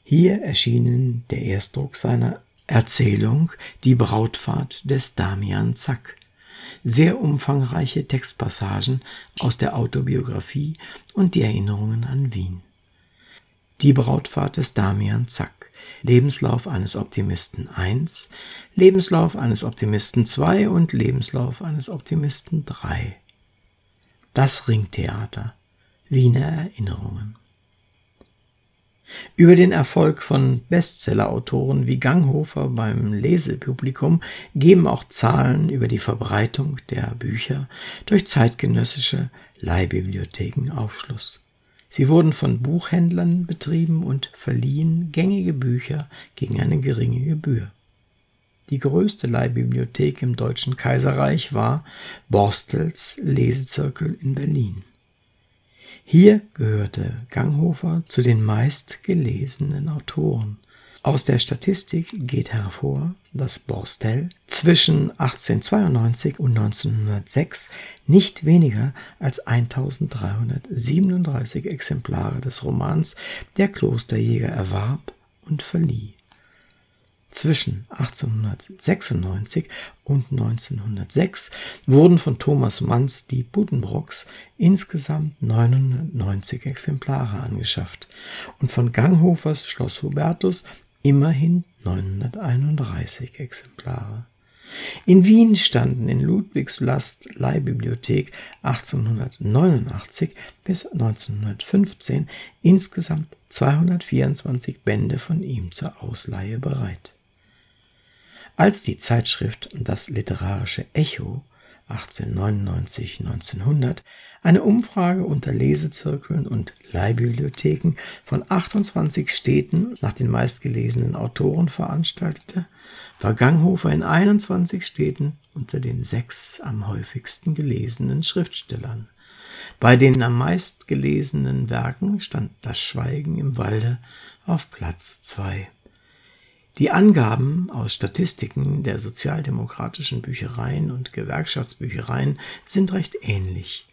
Hier erschienen der Erstdruck seiner Erzählung Die Brautfahrt des Damian Zack sehr umfangreiche Textpassagen aus der Autobiografie und die Erinnerungen an Wien. Die Brautfahrt des Damian Zack, Lebenslauf eines Optimisten 1, Lebenslauf eines Optimisten 2 und Lebenslauf eines Optimisten 3. Das Ringtheater, Wiener Erinnerungen. Über den Erfolg von Bestsellerautoren wie Ganghofer beim Lesepublikum geben auch Zahlen über die Verbreitung der Bücher durch zeitgenössische Leihbibliotheken Aufschluss. Sie wurden von Buchhändlern betrieben und verliehen gängige Bücher gegen eine geringe Gebühr. Die größte Leihbibliothek im Deutschen Kaiserreich war Borstels Lesezirkel in Berlin. Hier gehörte Ganghofer zu den meistgelesenen Autoren. Aus der Statistik geht hervor, dass Borstel zwischen 1892 und 1906 nicht weniger als 1337 Exemplare des Romans Der Klosterjäger erwarb und verlieh. Zwischen 1896 und 1906 wurden von Thomas Manns die Buddenbrooks insgesamt 990 Exemplare angeschafft und von Ganghofers Schloss Hubertus immerhin 931 Exemplare. In Wien standen in Ludwigs Last Leihbibliothek 1889 bis 1915 insgesamt 224 Bände von ihm zur Ausleihe bereit. Als die Zeitschrift Das literarische Echo 1899-1900 eine Umfrage unter Lesezirkeln und Leihbibliotheken von 28 Städten nach den meistgelesenen Autoren veranstaltete, war Ganghofer in 21 Städten unter den sechs am häufigsten gelesenen Schriftstellern. Bei den am meistgelesenen Werken stand Das Schweigen im Walde auf Platz zwei. Die Angaben aus Statistiken der sozialdemokratischen Büchereien und Gewerkschaftsbüchereien sind recht ähnlich.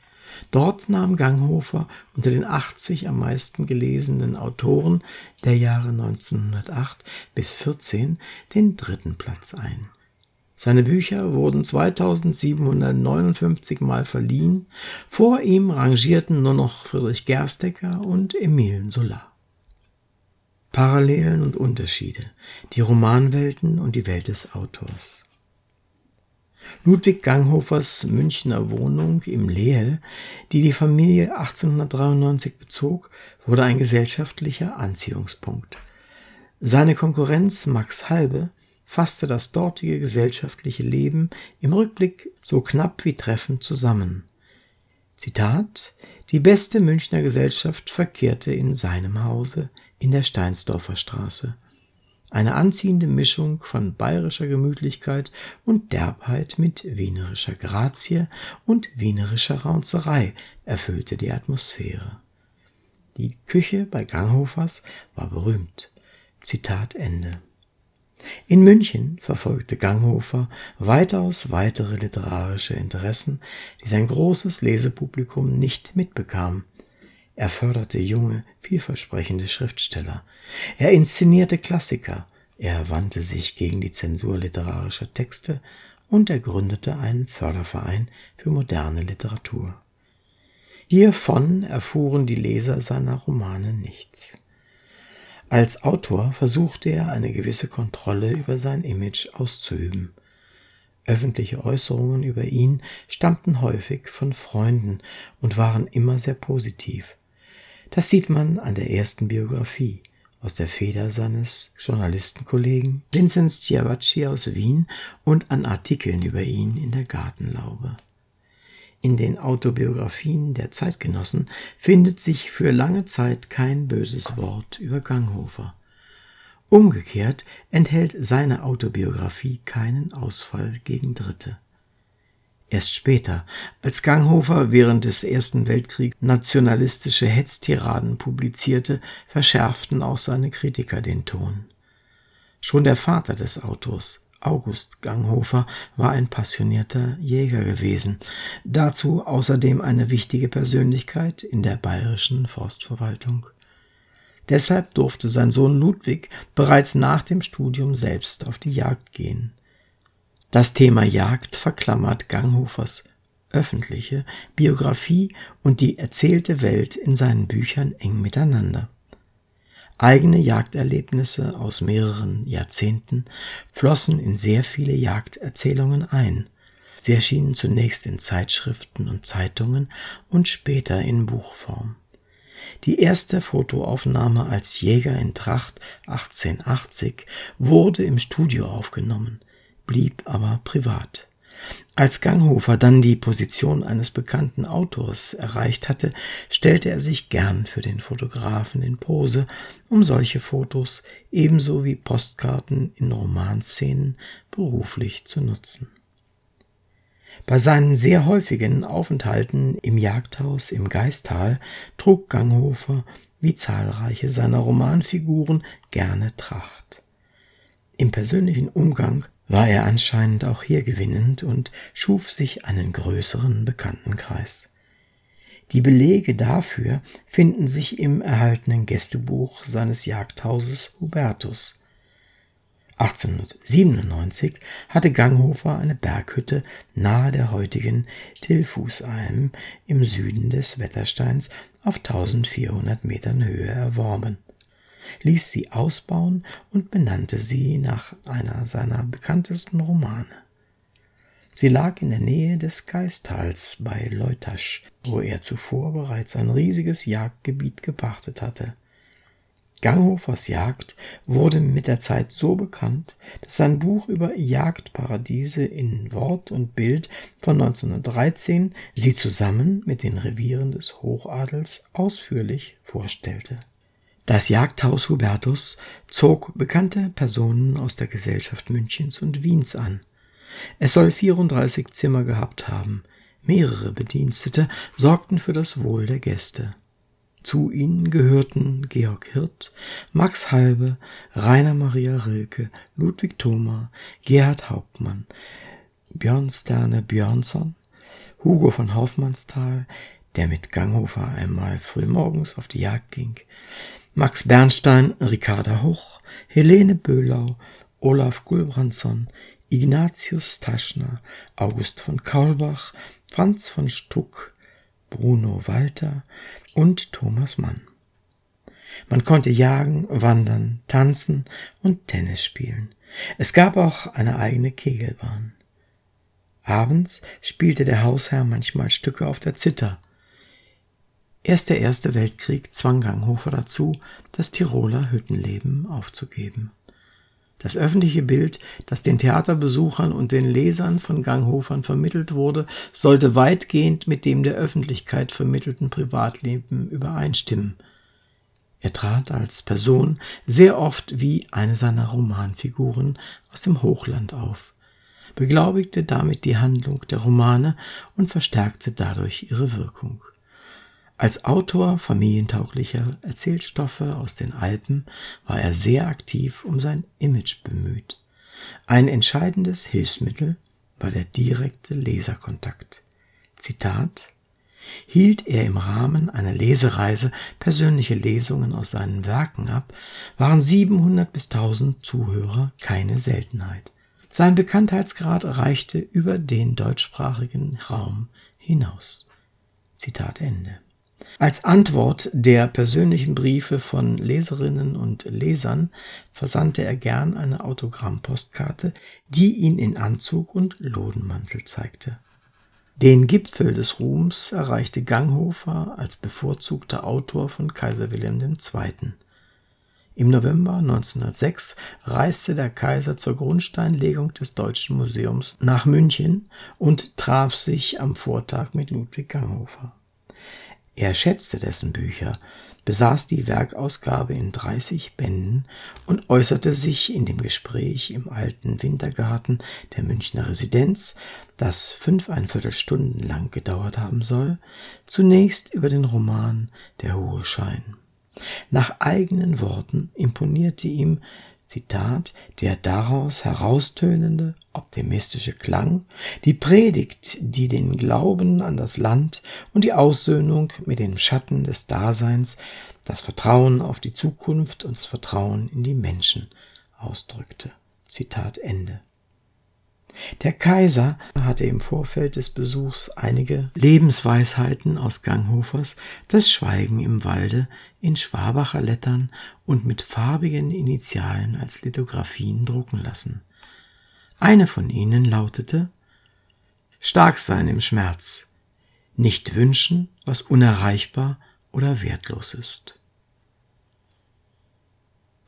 Dort nahm Ganghofer unter den 80 am meisten gelesenen Autoren der Jahre 1908 bis 14 den dritten Platz ein. Seine Bücher wurden 2759 Mal verliehen, vor ihm rangierten nur noch Friedrich Gerstecker und Emile Solar. Parallelen und Unterschiede, die Romanwelten und die Welt des Autors. Ludwig Ganghofers Münchner Wohnung im Lehel, die die Familie 1893 bezog, wurde ein gesellschaftlicher Anziehungspunkt. Seine Konkurrenz Max Halbe fasste das dortige gesellschaftliche Leben im Rückblick so knapp wie treffend zusammen. Zitat Die beste Münchner Gesellschaft verkehrte in seinem Hause, in der Steinsdorfer Straße. Eine anziehende Mischung von bayerischer Gemütlichkeit und Derbheit mit wienerischer Grazie und wienerischer Raunzerei erfüllte die Atmosphäre. Die Küche bei Ganghofers war berühmt. Zitat Ende. In München verfolgte Ganghofer weitaus weitere literarische Interessen, die sein großes Lesepublikum nicht mitbekam. Er förderte junge, vielversprechende Schriftsteller. Er inszenierte Klassiker. Er wandte sich gegen die Zensur literarischer Texte und er gründete einen Förderverein für moderne Literatur. Hiervon erfuhren die Leser seiner Romane nichts. Als Autor versuchte er eine gewisse Kontrolle über sein Image auszuüben. Öffentliche Äußerungen über ihn stammten häufig von Freunden und waren immer sehr positiv. Das sieht man an der ersten Biografie aus der Feder seines Journalistenkollegen Vinzenz Ciavacci aus Wien und an Artikeln über ihn in der Gartenlaube. In den Autobiografien der Zeitgenossen findet sich für lange Zeit kein böses Wort über Ganghofer. Umgekehrt enthält seine Autobiografie keinen Ausfall gegen Dritte. Erst später, als Ganghofer während des Ersten Weltkriegs nationalistische Hetztiraden publizierte, verschärften auch seine Kritiker den Ton. Schon der Vater des Autors, August Ganghofer war ein passionierter Jäger gewesen, dazu außerdem eine wichtige Persönlichkeit in der bayerischen Forstverwaltung. Deshalb durfte sein Sohn Ludwig bereits nach dem Studium selbst auf die Jagd gehen. Das Thema Jagd verklammert Ganghofers öffentliche Biografie und die erzählte Welt in seinen Büchern eng miteinander. Eigene Jagderlebnisse aus mehreren Jahrzehnten flossen in sehr viele Jagderzählungen ein. Sie erschienen zunächst in Zeitschriften und Zeitungen und später in Buchform. Die erste Fotoaufnahme als Jäger in Tracht 1880 wurde im Studio aufgenommen, blieb aber privat. Als Ganghofer dann die Position eines bekannten Autors erreicht hatte, stellte er sich gern für den Fotografen in Pose, um solche Fotos ebenso wie Postkarten in Romanszenen beruflich zu nutzen. Bei seinen sehr häufigen Aufenthalten im Jagdhaus im Geistal trug Ganghofer wie zahlreiche seiner Romanfiguren gerne Tracht. Im persönlichen Umgang war er anscheinend auch hier gewinnend und schuf sich einen größeren Bekanntenkreis. Die Belege dafür finden sich im erhaltenen Gästebuch seines Jagdhauses Hubertus. 1897 hatte Ganghofer eine Berghütte nahe der heutigen Tilfußalm im Süden des Wettersteins auf 1400 Metern Höhe erworben ließ sie ausbauen und benannte sie nach einer seiner bekanntesten Romane. Sie lag in der Nähe des Geistals bei Leutasch, wo er zuvor bereits ein riesiges Jagdgebiet gepachtet hatte. Ganghofers Jagd wurde mit der Zeit so bekannt, dass sein Buch über Jagdparadiese in Wort und Bild von 1913 sie zusammen mit den Revieren des Hochadels ausführlich vorstellte. Das Jagdhaus Hubertus zog bekannte Personen aus der Gesellschaft Münchens und Wiens an. Es soll 34 Zimmer gehabt haben. Mehrere Bedienstete sorgten für das Wohl der Gäste. Zu ihnen gehörten Georg Hirt, Max Halbe, Rainer Maria Rilke, Ludwig Thoma, Gerhard Hauptmann, Björn Sterne Björnsson, Hugo von Hoffmannsthal, der mit Ganghofer einmal frühmorgens auf die Jagd ging, Max Bernstein, Ricarda Hoch, Helene Böhlau, Olaf Gulbrandsson, Ignatius Taschner, August von Kaulbach, Franz von Stuck, Bruno Walter und Thomas Mann. Man konnte jagen, wandern, tanzen und Tennis spielen. Es gab auch eine eigene Kegelbahn. Abends spielte der Hausherr manchmal Stücke auf der Zither Erst der Erste Weltkrieg zwang Ganghofer dazu, das Tiroler Hüttenleben aufzugeben. Das öffentliche Bild, das den Theaterbesuchern und den Lesern von Ganghofern vermittelt wurde, sollte weitgehend mit dem der Öffentlichkeit vermittelten Privatleben übereinstimmen. Er trat als Person sehr oft wie eine seiner Romanfiguren aus dem Hochland auf, beglaubigte damit die Handlung der Romane und verstärkte dadurch ihre Wirkung. Als Autor familientauglicher Erzählstoffe aus den Alpen war er sehr aktiv um sein Image bemüht. Ein entscheidendes Hilfsmittel war der direkte Leserkontakt. Zitat Hielt er im Rahmen einer Lesereise persönliche Lesungen aus seinen Werken ab, waren 700 bis 1000 Zuhörer keine Seltenheit. Sein Bekanntheitsgrad reichte über den deutschsprachigen Raum hinaus. Zitat Ende. Als Antwort der persönlichen Briefe von Leserinnen und Lesern versandte er gern eine Autogrammpostkarte, die ihn in Anzug und Lodenmantel zeigte. Den Gipfel des Ruhms erreichte Ganghofer als bevorzugter Autor von Kaiser Wilhelm II. Im November 1906 reiste der Kaiser zur Grundsteinlegung des Deutschen Museums nach München und traf sich am Vortag mit Ludwig Ganghofer. Er schätzte dessen Bücher, besaß die Werkausgabe in 30 Bänden und äußerte sich in dem Gespräch im alten Wintergarten der Münchner Residenz, das fünfeinviertel Stunden lang gedauert haben soll, zunächst über den Roman Der hohe Schein. Nach eigenen Worten imponierte ihm Zitat, der daraus heraustönende optimistische Klang, die Predigt, die den Glauben an das Land und die Aussöhnung mit dem Schatten des Daseins, das Vertrauen auf die Zukunft und das Vertrauen in die Menschen ausdrückte. Zitat Ende. Der Kaiser hatte im Vorfeld des Besuchs einige Lebensweisheiten aus Ganghofers Das Schweigen im Walde in Schwabacher Lettern und mit farbigen Initialen als Lithografien drucken lassen. Eine von ihnen lautete Stark sein im Schmerz, nicht wünschen, was unerreichbar oder wertlos ist.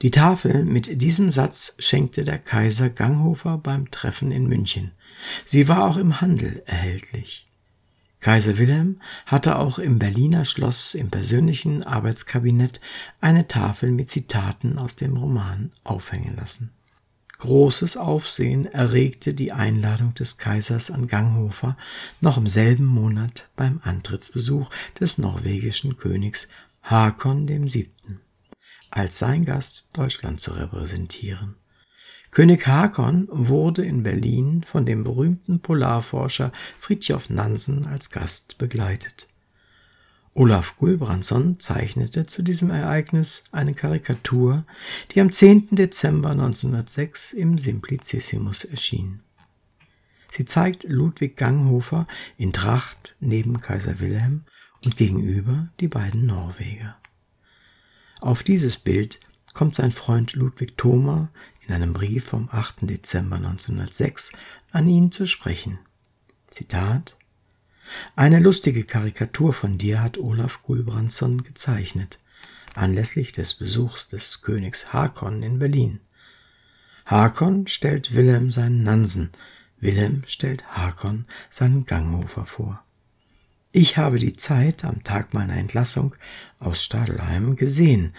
Die Tafel mit diesem Satz schenkte der Kaiser Ganghofer beim Treffen in München. Sie war auch im Handel erhältlich. Kaiser Wilhelm hatte auch im Berliner Schloss im persönlichen Arbeitskabinett eine Tafel mit Zitaten aus dem Roman aufhängen lassen. Großes Aufsehen erregte die Einladung des Kaisers an Ganghofer noch im selben Monat beim Antrittsbesuch des norwegischen Königs Hakon VII als sein Gast Deutschland zu repräsentieren. König Hakon wurde in Berlin von dem berühmten Polarforscher Fridtjof Nansen als Gast begleitet. Olaf Gulbrandsson zeichnete zu diesem Ereignis eine Karikatur, die am 10. Dezember 1906 im Simplicissimus erschien. Sie zeigt Ludwig Ganghofer in Tracht neben Kaiser Wilhelm und gegenüber die beiden Norweger. Auf dieses Bild kommt sein Freund Ludwig Thoma in einem Brief vom 8. Dezember 1906 an ihn zu sprechen. Zitat Eine lustige Karikatur von dir hat Olaf Gulbrandsson gezeichnet, anlässlich des Besuchs des Königs Hakon in Berlin. Hakon stellt Wilhelm seinen Nansen, Wilhelm stellt Hakon seinen Ganghofer vor. Ich habe die Zeit am Tag meiner Entlassung aus Stadelheim gesehen.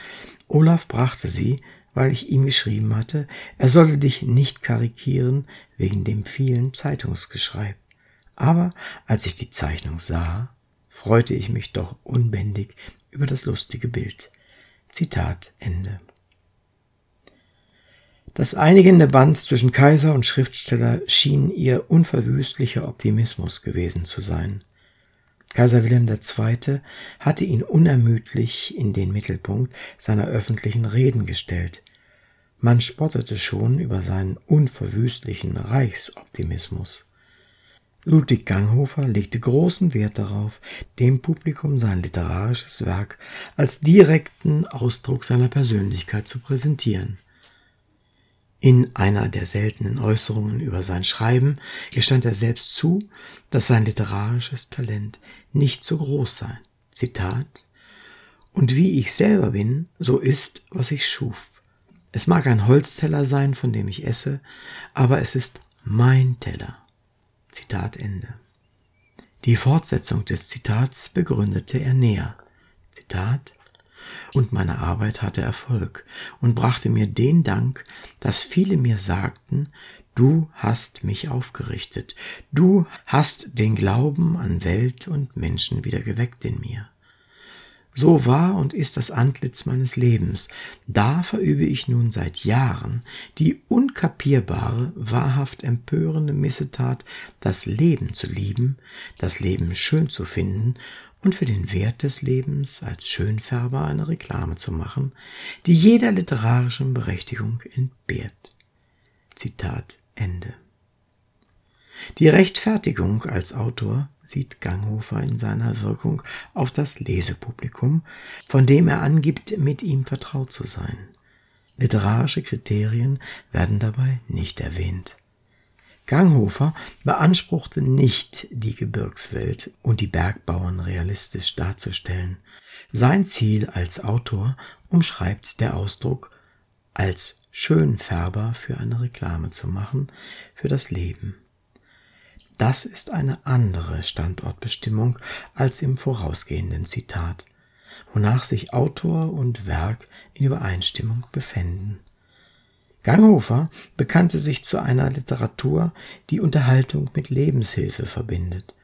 Olaf brachte sie, weil ich ihm geschrieben hatte, er solle dich nicht karikieren wegen dem vielen Zeitungsgeschreib. Aber als ich die Zeichnung sah, freute ich mich doch unbändig über das lustige Bild. Zitat Ende. Das einigende Band zwischen Kaiser und Schriftsteller schien ihr unverwüstlicher Optimismus gewesen zu sein. Kaiser Wilhelm II. hatte ihn unermüdlich in den Mittelpunkt seiner öffentlichen Reden gestellt. Man spottete schon über seinen unverwüstlichen Reichsoptimismus. Ludwig Ganghofer legte großen Wert darauf, dem Publikum sein literarisches Werk als direkten Ausdruck seiner Persönlichkeit zu präsentieren. In einer der seltenen Äußerungen über sein Schreiben gestand er selbst zu, dass sein literarisches Talent nicht so groß sei. Zitat Und wie ich selber bin, so ist, was ich schuf. Es mag ein Holzteller sein, von dem ich esse, aber es ist mein Teller. Zitat Ende. Die Fortsetzung des Zitats begründete er näher. Zitat und meine Arbeit hatte Erfolg und brachte mir den Dank, dass viele mir sagten, du hast mich aufgerichtet, du hast den Glauben an Welt und Menschen wieder geweckt in mir. So war und ist das Antlitz meines Lebens. Da verübe ich nun seit Jahren die unkapierbare, wahrhaft empörende Missetat, das Leben zu lieben, das Leben schön zu finden und für den Wert des Lebens als Schönfärber eine Reklame zu machen, die jeder literarischen Berechtigung entbehrt. Zitat Ende. Die Rechtfertigung als Autor sieht Ganghofer in seiner Wirkung auf das Lesepublikum, von dem er angibt, mit ihm vertraut zu sein. Literarische Kriterien werden dabei nicht erwähnt. Ganghofer beanspruchte nicht, die Gebirgswelt und die Bergbauern realistisch darzustellen. Sein Ziel als Autor umschreibt der Ausdruck, als Schönfärber für eine Reklame zu machen, für das Leben. Das ist eine andere Standortbestimmung als im vorausgehenden Zitat, wonach sich Autor und Werk in Übereinstimmung befänden. Ganghofer bekannte sich zu einer Literatur, die Unterhaltung mit Lebenshilfe verbindet.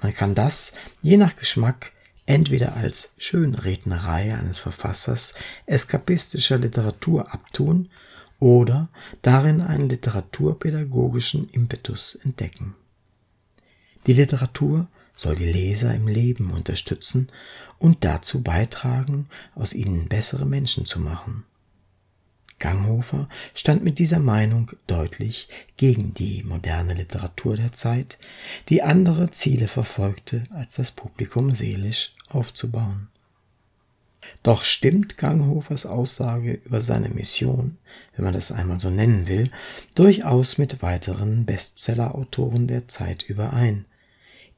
Man kann das, je nach Geschmack, entweder als Schönrednerei eines Verfassers eskapistischer Literatur abtun oder darin einen literaturpädagogischen Impetus entdecken. Die Literatur soll die Leser im Leben unterstützen und dazu beitragen, aus ihnen bessere Menschen zu machen. Ganghofer stand mit dieser Meinung deutlich gegen die moderne Literatur der Zeit, die andere Ziele verfolgte, als das Publikum seelisch aufzubauen. Doch stimmt Ganghofers Aussage über seine Mission, wenn man das einmal so nennen will, durchaus mit weiteren Bestseller-Autoren der Zeit überein.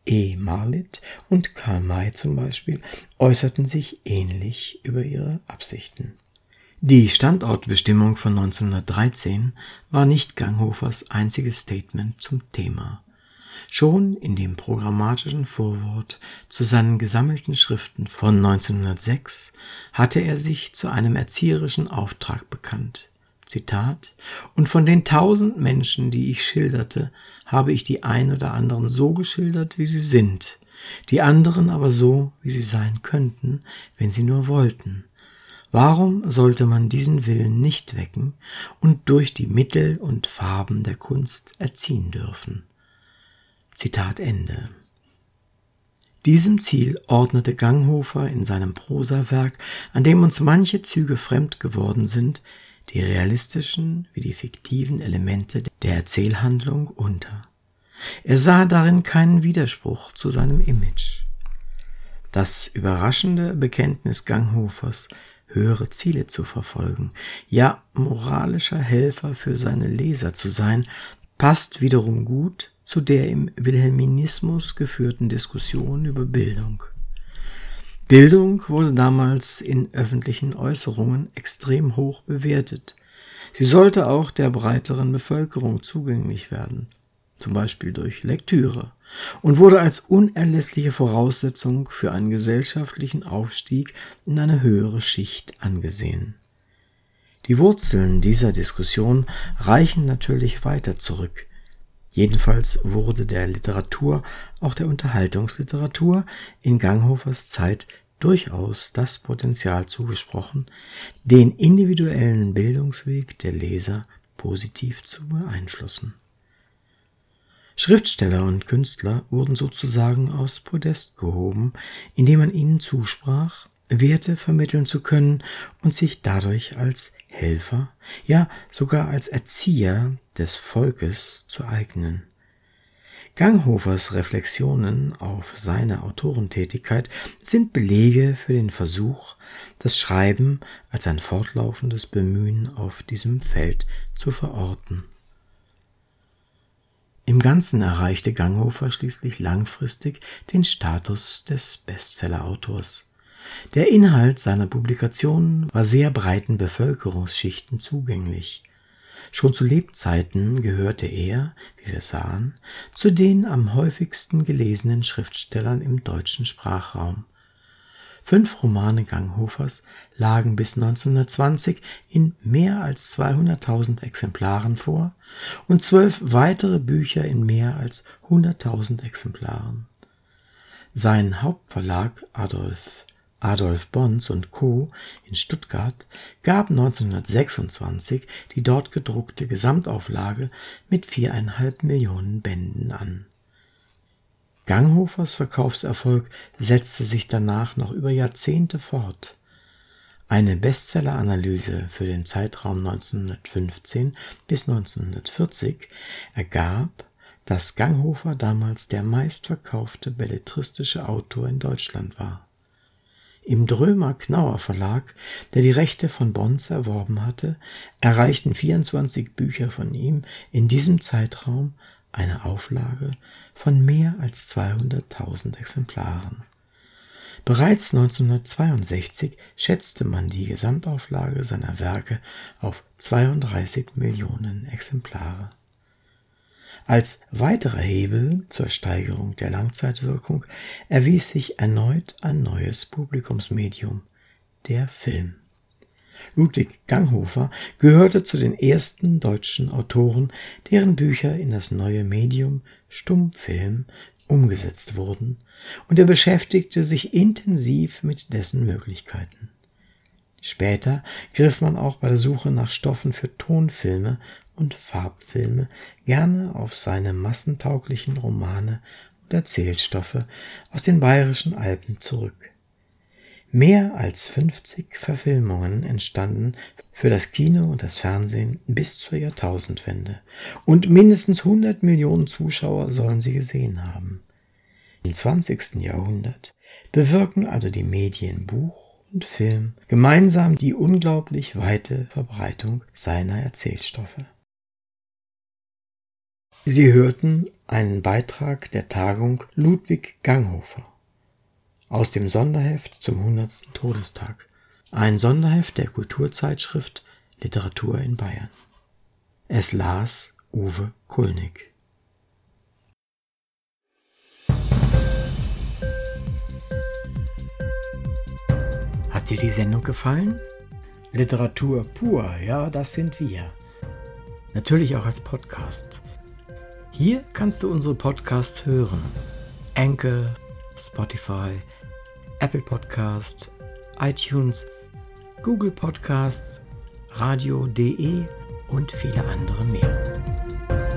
E. Marlitt und Karl May zum Beispiel äußerten sich ähnlich über ihre Absichten. Die Standortbestimmung von 1913 war nicht Ganghofers einziges Statement zum Thema. Schon in dem programmatischen Vorwort zu seinen gesammelten Schriften von 1906 hatte er sich zu einem erzieherischen Auftrag bekannt. Zitat, und von den tausend Menschen, die ich schilderte, habe ich die ein oder anderen so geschildert, wie sie sind, die anderen aber so, wie sie sein könnten, wenn sie nur wollten. Warum sollte man diesen Willen nicht wecken und durch die Mittel und Farben der Kunst erziehen dürfen? Zitat Ende. Diesem Ziel ordnete Ganghofer in seinem Prosawerk, an dem uns manche Züge fremd geworden sind, die realistischen wie die fiktiven Elemente der Erzählhandlung unter. Er sah darin keinen Widerspruch zu seinem Image. Das überraschende Bekenntnis Ganghofers höhere Ziele zu verfolgen, ja moralischer Helfer für seine Leser zu sein, passt wiederum gut zu der im Wilhelminismus geführten Diskussion über Bildung. Bildung wurde damals in öffentlichen Äußerungen extrem hoch bewertet. Sie sollte auch der breiteren Bevölkerung zugänglich werden, zum Beispiel durch Lektüre und wurde als unerlässliche Voraussetzung für einen gesellschaftlichen Aufstieg in eine höhere Schicht angesehen. Die Wurzeln dieser Diskussion reichen natürlich weiter zurück. Jedenfalls wurde der Literatur, auch der Unterhaltungsliteratur, in Ganghofers Zeit durchaus das Potenzial zugesprochen, den individuellen Bildungsweg der Leser positiv zu beeinflussen. Schriftsteller und Künstler wurden sozusagen aus Podest gehoben, indem man ihnen zusprach, Werte vermitteln zu können und sich dadurch als Helfer, ja sogar als Erzieher des Volkes zu eignen. Ganghofers Reflexionen auf seine Autorentätigkeit sind Belege für den Versuch, das Schreiben als ein fortlaufendes Bemühen auf diesem Feld zu verorten. Im Ganzen erreichte Ganghofer schließlich langfristig den Status des Bestseller-Autors. Der Inhalt seiner Publikationen war sehr breiten Bevölkerungsschichten zugänglich. Schon zu Lebzeiten gehörte er, wie wir sahen, zu den am häufigsten gelesenen Schriftstellern im deutschen Sprachraum Fünf Romane Ganghofers lagen bis 1920 in mehr als 200.000 Exemplaren vor und zwölf weitere Bücher in mehr als 100.000 Exemplaren. Sein Hauptverlag Adolf Adolf Bons und Co. in Stuttgart gab 1926 die dort gedruckte Gesamtauflage mit viereinhalb Millionen Bänden an Ganghofers Verkaufserfolg setzte sich danach noch über Jahrzehnte fort. Eine Bestselleranalyse für den Zeitraum 1915 bis 1940 ergab, dass Ganghofer damals der meistverkaufte belletristische Autor in Deutschland war. Im Drömer Knauer Verlag, der die Rechte von Bons erworben hatte, erreichten 24 Bücher von ihm in diesem Zeitraum eine Auflage von mehr als 200.000 Exemplaren. Bereits 1962 schätzte man die Gesamtauflage seiner Werke auf 32 Millionen Exemplare. Als weiterer Hebel zur Steigerung der Langzeitwirkung erwies sich erneut ein neues Publikumsmedium, der Film. Ludwig Ganghofer gehörte zu den ersten deutschen Autoren, deren Bücher in das neue Medium Stummfilm umgesetzt wurden, und er beschäftigte sich intensiv mit dessen Möglichkeiten. Später griff man auch bei der Suche nach Stoffen für Tonfilme und Farbfilme gerne auf seine massentauglichen Romane und Erzählstoffe aus den bayerischen Alpen zurück. Mehr als 50 Verfilmungen entstanden für das Kino und das Fernsehen bis zur Jahrtausendwende und mindestens 100 Millionen Zuschauer sollen sie gesehen haben. Im 20. Jahrhundert bewirken also die Medien Buch und Film gemeinsam die unglaublich weite Verbreitung seiner Erzählstoffe. Sie hörten einen Beitrag der Tagung Ludwig Ganghofer aus dem Sonderheft zum 100. Todestag. Ein Sonderheft der Kulturzeitschrift Literatur in Bayern. Es las Uwe Kulnig. Hat dir die Sendung gefallen? Literatur pur, ja, das sind wir. Natürlich auch als Podcast. Hier kannst du unsere Podcasts hören. Anchor, Spotify, Apple Podcast, iTunes, Google Podcasts, radio.de und viele andere mehr.